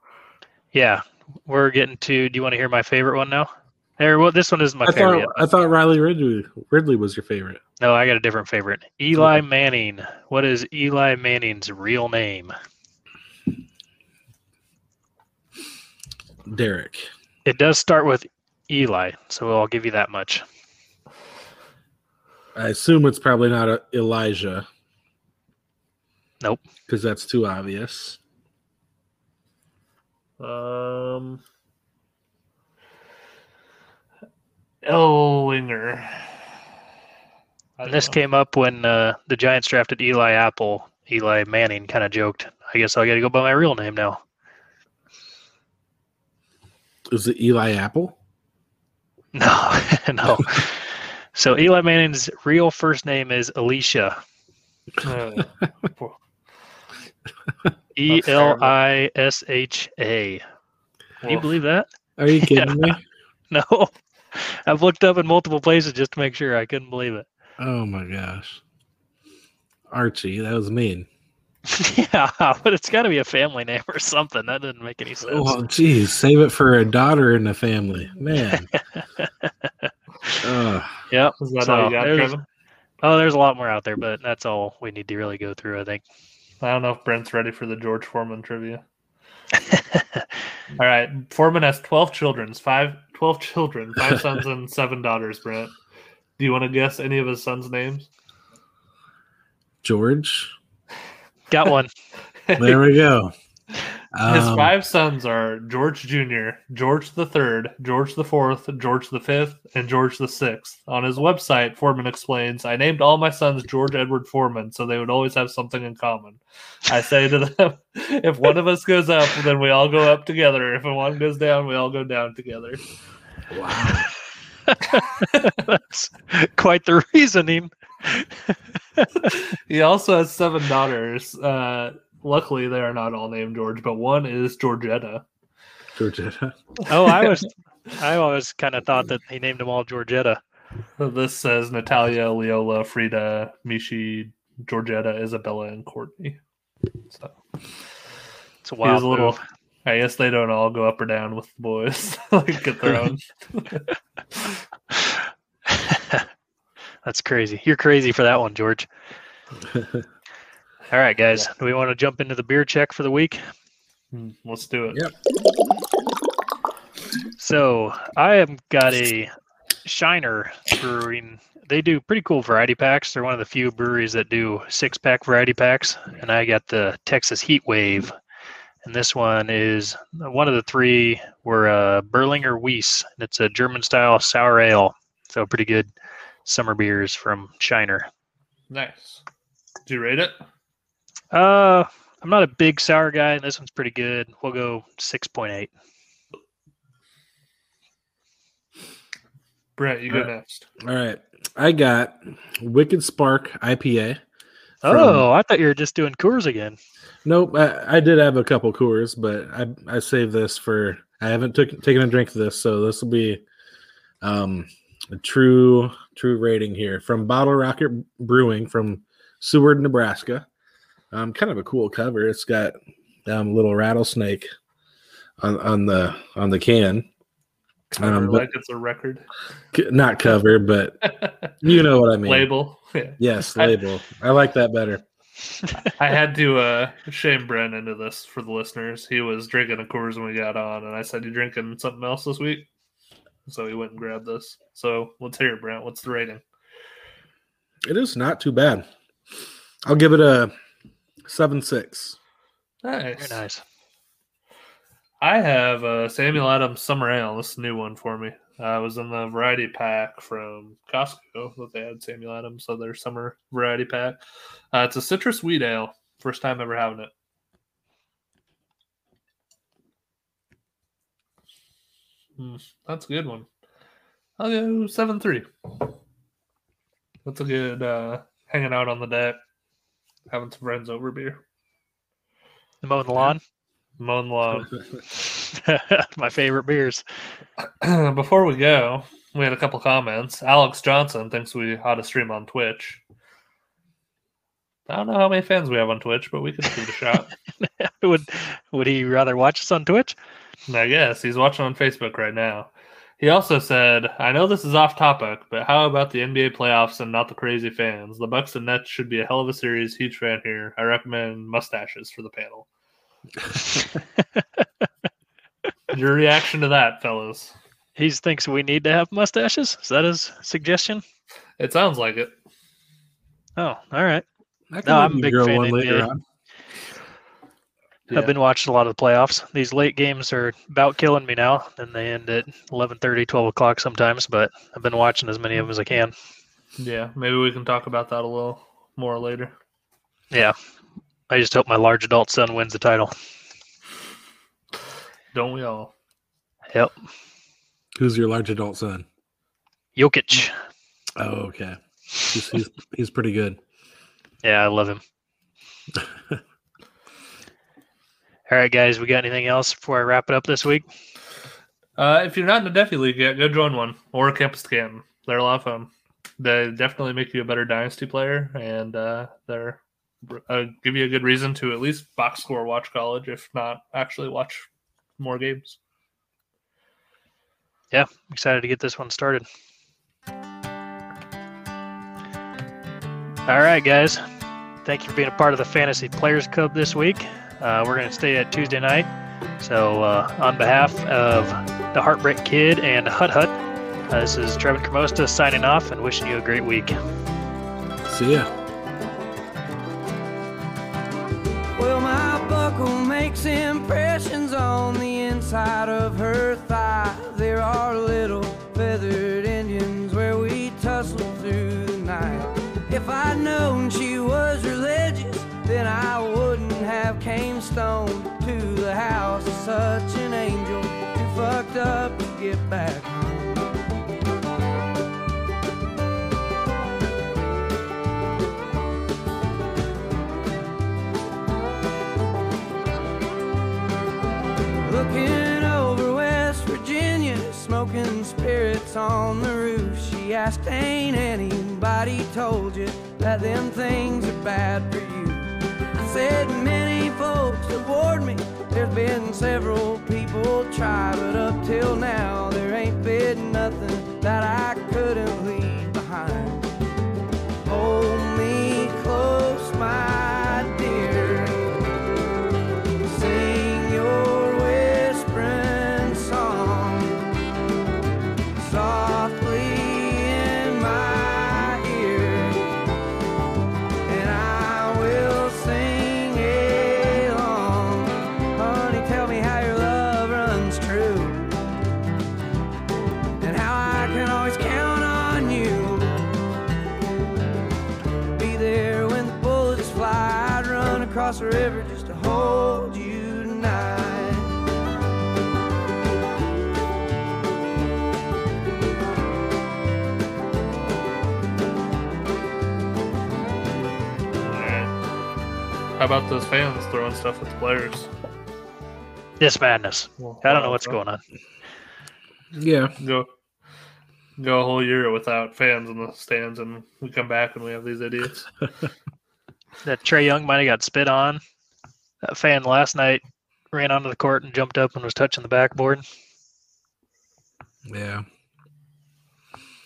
Yeah, we're getting to. Do you want to hear my favorite one now? There, well, this one isn't my
I
favorite.
thought I thought Riley Ridley Ridley was your favorite.
No, I got a different favorite. Eli Manning. What is Eli Manning's real name?
Derek.
It does start with Eli, so I'll give you that much.
I assume it's probably not a Elijah.
Nope.
Because that's too obvious.
Um, Elwinger. I
And this
know.
came up when uh, the Giants drafted Eli Apple. Eli Manning kind of joked, I guess I got to go by my real name now.
Is it Eli Apple?
No, no. so Eli Manning's real first name is
Elisha.
E L I S H A. Can you believe that?
Are you kidding me?
No. I've looked up in multiple places just to make sure. I couldn't believe it.
Oh my gosh. Archie, that was mean.
yeah, but it's got to be a family name or something. That doesn't make any oh, sense.
Oh, geez, save it for a daughter in the family, man. Ugh.
Yep.
Is that
So,
all you got,
there's-
Trevin?
Oh, there's a lot more out there, but that's all we need to really go through, I think.
I don't know if Brent's ready for the George Foreman trivia. All right. Foreman has 12 children, five, 12 children, five sons and seven daughters, Brent. Do you want to guess any of his sons' names?
George,
Got one.
there we go.
His
Um,
five sons are George Jr., George the Third, George the Fourth, George the Fifth, and George the Sixth. On his website, Foreman explains, "I named all my sons George Edward Foreman, so they would always have something in common. I say to them, if one of us goes up, then we all go up together. If one goes down, we all go down together."
wow.
That's quite the reasoning.
he also has seven daughters. Uh, luckily, they are not all named George, but one is Georgetta.
Georgetta.
Oh, I was, I always kind of thought that he named them all Georgetta.
This says Natalia, Leola, Freeda, Michi, Georgetta, Isabella, and Courtney. So
It's a
he was
wild
a little.
move.
I guess they don't all go up or down with the boys. like get their own.
That's crazy. You're crazy for that one, George. All right, guys. Do we want to jump into the beer check for the week?
Hmm, Let's do it.
Yep.
So I have got a Shiner Brewing. They do pretty cool variety packs. They're one of the few breweries that do six pack variety packs. And I got the Texas Heat Wave. And this one is one of the three were uh, Berliner Weisse. And it's a German style sour ale. So pretty good summer beers from Shiner.
Nice. Did you rate it?
Uh, I'm not a big sour guy, and this one's pretty good. We'll go 6.8.
Brent, you go next.
All right. I got Wicked Spark IPA. from-
Oh, I thought you were just doing Coors again.
Nope, I, I did have a couple Coors, but I I saved this for I haven't took, taken a drink of this, so this will be um a true true rating here from Bottle Rocket Brewing from Seward, Nebraska. Um, kind of a cool cover. It's got um a little rattlesnake on on the on the can. Um, but-
like it's a record.
Not cover, but you know what I mean.
Label. Yeah.
Yes,
I-
label. I like that better.
I had to uh, shame Brent into this for the listeners. He was drinking a Coors when we got on, and I said, "You drinking something else this week?" So he went and grabbed this. So let's hear it, Brent. What's the rating?
It is not too bad. I'll give it a seven six.
Nice.
Very nice.
I have uh, Samuel Adams Summer Ale. This is a new one for me. Uh, I was in the variety pack from Costco that they had Samuel Adams, so their summer variety pack. Uh, it's a citrus wheat ale. First time ever having it. Hmm, that's a good one. I'll go seven three. That's a good uh, hanging out on the deck, having some friends over beer,
The mowing the lawn.
mowing the lawn.
My favorite beers.
Before we go, we had a couple comments. Alex Johnson thinks we ought to stream on Twitch. I don't know how many fans we have on Twitch, but we could give it a shot.
would Would he rather watch us on Twitch?
I guess he's watching on Facebook right now. He also said, "I know this is off topic, but how about the NBA playoffs and not the crazy fans? The Bucks and Nets should be a hell of a series. Huge fan here. I recommend mustaches for the panel." Your reaction to that, fellas?
he thinks we need to have mustaches. Is that his suggestion?
It sounds like it.
Oh, all right.
I
No, I'm a
maybe
big fan
one
of
later on.
Yeah.
I've been watching a lot of the playoffs. These late games are about killing me now. And they end at 11:30, 12 o'clock sometimes. But I've been watching as many of them as I can.
Yeah, maybe we can talk about that a little more later.
Yeah. I just hope my large adult son wins the title.
Don't we all?
Yep.
Who's your large adult son?
Jokic.
Oh, okay. He's, he's, he's pretty good.
Yeah, I love him. All right, guys. We got anything else before I wrap it up this week?
Uh, if you're not in the Devy League yet, go join one or Campus Canton. They're a lot of fun. They definitely make you a better Dynasty player, and uh, they're uh, give you a good reason to at least box score watch college, if not actually watch more games.
Yeah, excited to get this one started. All right, guys. Thank you for being a part of the Fantasy Players Club this week. Uh, we're going to stay at Tuesday night. So, uh, on behalf of the Heartbreak Kid and Hut Hut, uh, this is Trevin Kramosta signing off and wishing you a great week.
See ya.
stone to the house of such an angel too fucked up to get back home. Looking over West Virginia, smoking spirits on the roof, she asked, Ain't anybody told you that them things are bad for you? Said, Many folks warned me. There's been several people try, but up till now, there ain't been nothing that I couldn't leave behind. Hold me close, my How
about those fans throwing stuff at the players?
This madness.
Well,
I don't know what's going on.
Yeah.
Go, go a whole year without fans in the stands, and we come back and we have these idiots.
That Trae Young might have got spit on. That fan last night ran onto the court and jumped up and was touching the backboard.
Yeah.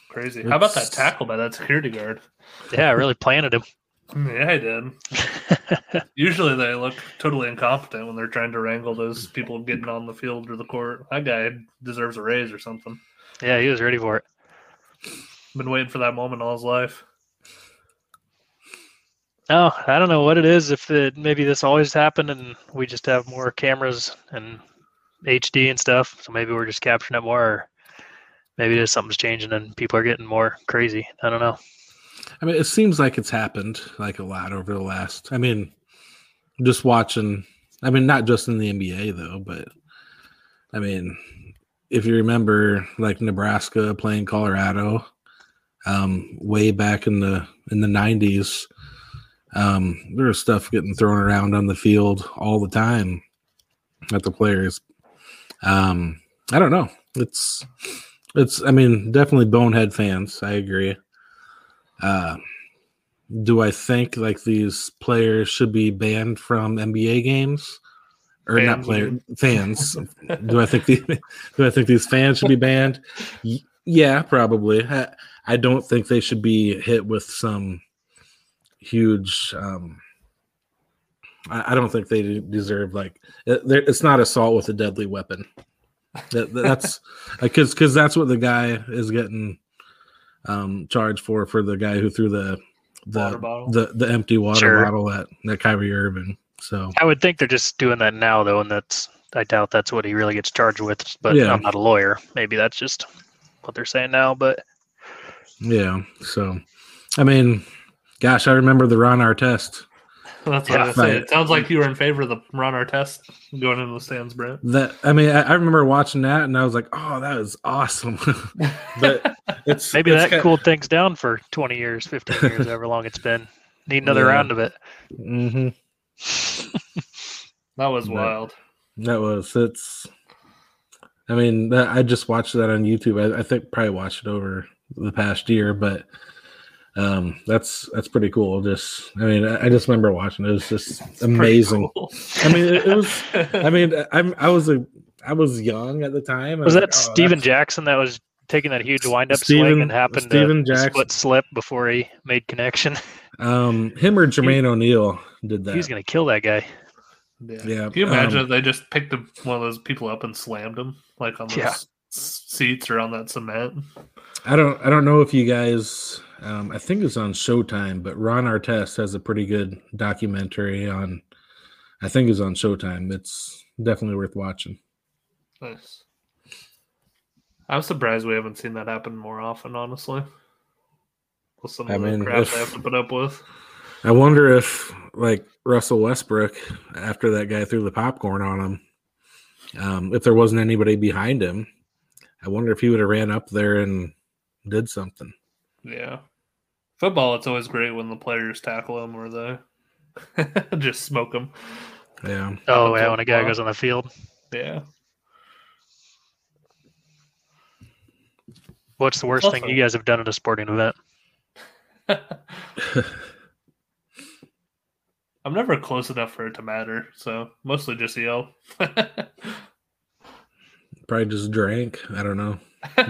Crazy. How about that tackle by that security guard?
Yeah, I really planted him.
Yeah, I did. Usually they look totally incompetent when they're trying to wrangle those people getting on the field or the court. That guy deserves a raise or something.
yeah, he was ready for it.
Been waiting for that moment all his life.
Oh, I don't know what it is. If it, maybe this always happened and we just have more cameras and HD and stuff, so maybe we're just capturing it more. Or maybe just something's changing and people are getting more crazy. I don't know.
I mean, it seems like it's happened like a lot over the last. I mean, just watching. I mean, not just in the NBA though, but I mean, if you remember, like Nebraska playing Colorado, um, way back in the in the nineties, um, there was stuff getting thrown around on the field all the time at the players. Um, I don't know. It's it's. I mean, definitely bonehead fans. I agree. Uh, do I think like these players should be banned from NBA games? Or not
Fans,
player fans? do I think the, do I think these fans should be banned? Y- yeah, probably. I, I don't think they should be hit with some huge. Um, I, I don't think they deserve like it, it's not assault with a deadly weapon. That, that's because because that's what the guy is getting um charged for for the guy who threw the the
Water bottle.
the, the empty water
Sure.
bottle at that Kyrie Irving. So
I would think they're just doing that now, though, and that's I doubt that's what he really gets charged with. But
Yeah.
I'm not a lawyer. Maybe that's just what they're saying now. But
yeah, so I mean, gosh, I remember the Ron Artest.
That's what
Yeah.
I was gonna say. It sounds like you were in favor of the Ron Artest going into the stands, Brent.
That I mean, I, I remember watching that and I was like, oh, that was awesome. but it's
maybe
it's
that
ki-
cooled things down for 20 years, 15 years, however long it's been. Need another
Yeah.
round of it.
Mhm.
That was
No.
wild.
That was it's. I mean, that, I just watched that on YouTube. I, I think probably watched it over the past year, but um, that's that's pretty cool. Just, I mean, I, I just remember watching it. It was just
Pretty
amazing.
cool.
I mean, it, it was. I mean, I'm I was a I was young at the time. I
Was that
like, oh, Stephen
Jackson that was taking that huge wind up
Stephen-
swing and happened
Stephen
to
Jackson.
split slip before he made connection?
Um, him or Jermaine O'Neal did that.
He was going to kill that guy.
yeah.
Yeah,
Can you imagine
um,
if they just picked up one of those people up and slammed him like on those
Yeah.
s- seats or on that cement?
I don't I don't know if you guys um I think it's on Showtime, but Ron Artest has a pretty good documentary on I think it's on Showtime. It's definitely worth watching.
Nice. I'm surprised we haven't seen that happen more often, honestly. With some
I
of
mean,
the crap
if-
they have to put up with.
I wonder if like Russell Westbrook after that guy threw the popcorn on him um if there wasn't anybody behind him, I wonder if he would have ran up there and did something.
Yeah. Football, it's always great when the players tackle them or they just smoke them.
Yeah.
Oh, yeah, when a guy goes on the field.
Yeah.
What's the worst thing you guys have done at a sporting event?
I'm never close enough for it to matter, so mostly just yell.
Probably just drank. I don't know.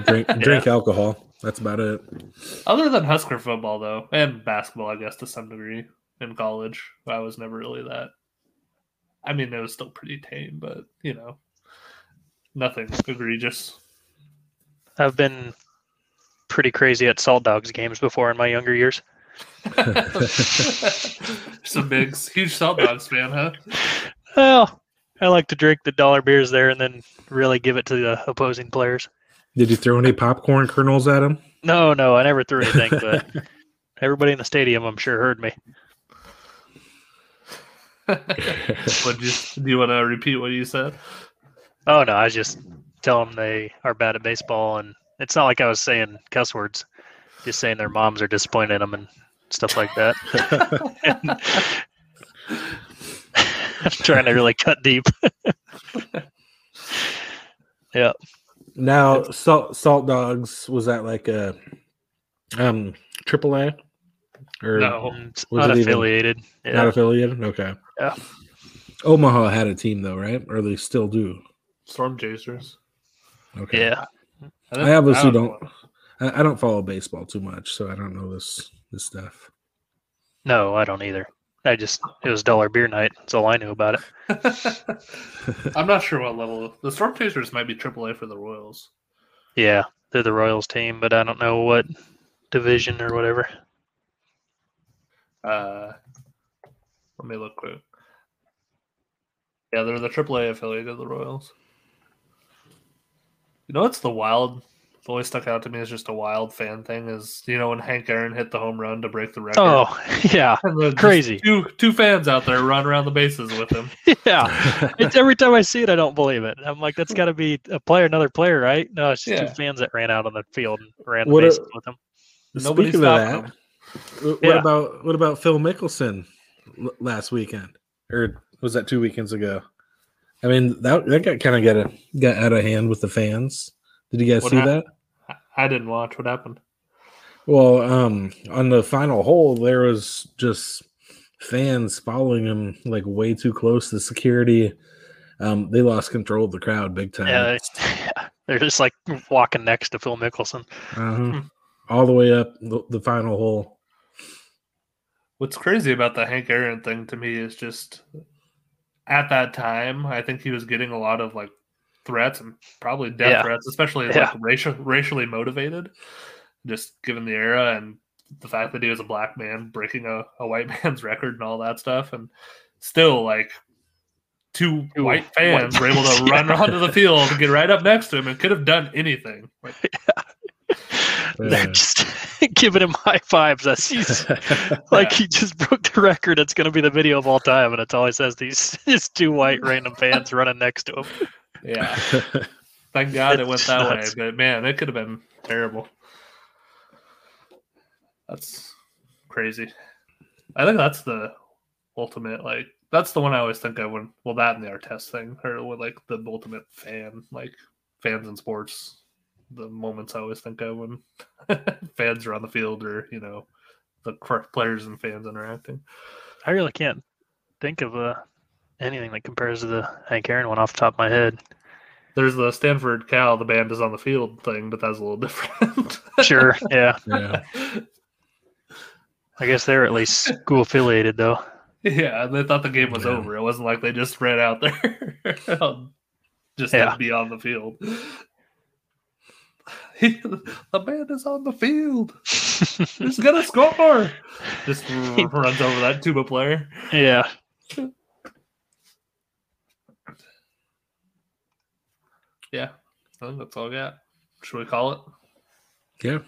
Drink drink alcohol. That's about it.
Other than Husker football, though, and basketball, I guess to some degree in college, I was never really that. I mean, it was still pretty tame, but you know, nothing egregious.
I've been pretty crazy at Saltdogs games before in my younger years.
Some big, huge Saltdogs fan, huh?
Well, I like to drink the dollar beers there and then really give it to the opposing players.
Did you throw any popcorn kernels at him?
No, no, I never threw anything, but everybody in the stadium, I'm sure, heard me.
Would you do you want to repeat what you said?
Oh no, I just tell them they are bad at baseball, and it's not like I was saying cuss words, just saying their moms are disappointed in them and stuff like that. I'm trying to really cut deep. yeah,
Now, salt salt dogs was that like a um AAA or
No.
it's
Was it even-
unaffiliated.
not affiliated? Okay.
Yeah.
Omaha had a team though, right? Or they still do.
Storm Chasers.
Okay.
yeah,
I obviously
know.
don't. I, I don't follow baseball too much, so I don't know this this stuff.
no, I don't either. I just it was dollar beer night. That's all I knew about it.
I'm not sure what level. The Storm Chasers might be AAA for the Royals.
Yeah, they're the Royals team, but I don't know what division or whatever.
Uh, let me look quick. Yeah, they're the AAA affiliate of the Royals. You know it's the wild? It's always stuck out to me as just a wild fan thing. Is you know when Hank Aaron hit the home run to break the record?
Oh, yeah,
And then just
crazy.
Two two fans out there run around the bases with him.
yeah. It's every time I see it, I don't believe it. I'm like, that's got to be a player, another player, right? No, it's just
Yeah.
two fans that ran out on the field and ran
What
the bases with him.
Nobody
Speaking of
stopped
that,
him.
what
Yeah.
about what about Phil Mickelson l- last weekend, or was that two weekends ago? I mean that that got kind of got a, got out of hand with the fans. Did you guys
What
see
hap-
that?
I didn't watch what happened.
Well, um, on the final hole, there was just fans following him like way too close. The security, um, they lost control of the crowd big time.
Yeah, they- they're just like walking next to Phil Mickelson.
Uh-huh. All the way up the, the final hole.
What's crazy about the Hank Aaron thing to me is just at that time, I think he was getting a lot of like threats and probably death
Yeah.
threats, especially
Yeah.
like racial, racially motivated, just given the era and the fact that he was a black man breaking a, a white man's record and all that stuff. And still, like, two
Two
white
white-
fans were able to
Yeah.
run onto the field and get right up next to him and could have done anything. Like,
They're just giving him high fives. As he's like he just broke the record. It's going to be the video of all time, and it's always says these just two white random fans running next to him.
Yeah. Thank God it went that
nuts.
way, but man, it could have been terrible. That's crazy. I think that's the ultimate, like that's the one I always think of when well that and the Artest thing, or with like the ultimate fan, like fans in sports. The moments I always think of when fans are on the field, or you know, the players and fans interacting.
I really can't think of uh, anything that compares to the Hank Aaron one off the top of my head.
There's the Stanford Cal, the band is on the field thing, but that's a little different.
Sure, yeah.
yeah.
I guess they're at least school affiliated though.
Yeah, and they thought the game was
Yeah.
over. It wasn't like they just ran out there just
Yeah.
to be on the field. The man is on the field. He's gonna score. Just runs over that tuba player.
yeah.
Yeah, I think that's all I got. Should we call it?
Yeah.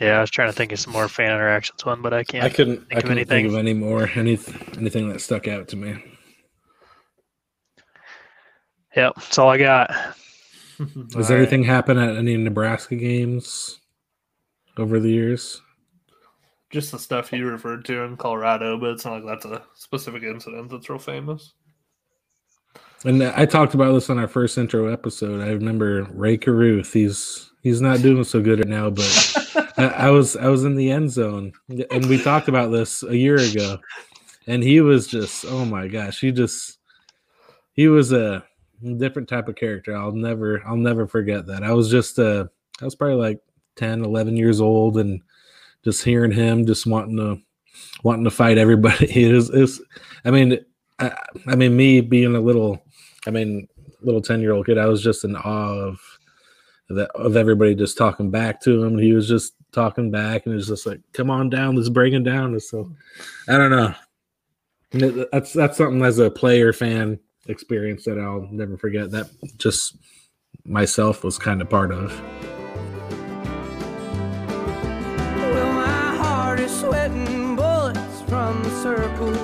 Yeah, I was trying to think of some more fan interactions one, but I can't.
I couldn't
think
I
of
couldn't
anything.
think of any more any anything that stuck out to me.
Yep, that's all I got.
Does anything happen at any Nebraska games over the years?
Just the stuff you referred to in Colorado, but it's not like that's a specific incident that's real famous.
And I talked about this on our first intro episode. I remember Rae Carruth. He's he's not doing so good right now, but I, I was I was in the end zone, and we talked about this a year ago, and he was just oh my gosh, he just he was a different type of character. I'll never I'll never forget that. I was just uh I was probably like 10, 11 years old, and just hearing him just wanting to wanting to fight everybody is is I mean I, I mean me being a little I mean little 10 year old kid I was just in awe of that of everybody just talking back to him. He was just talking back and it was just like come on down let's bring it down. And so I don't know. That's that's something as a player fan experience that I'll never forget that just myself was kind of part of.
Well, my heart is sweating bullets from the circles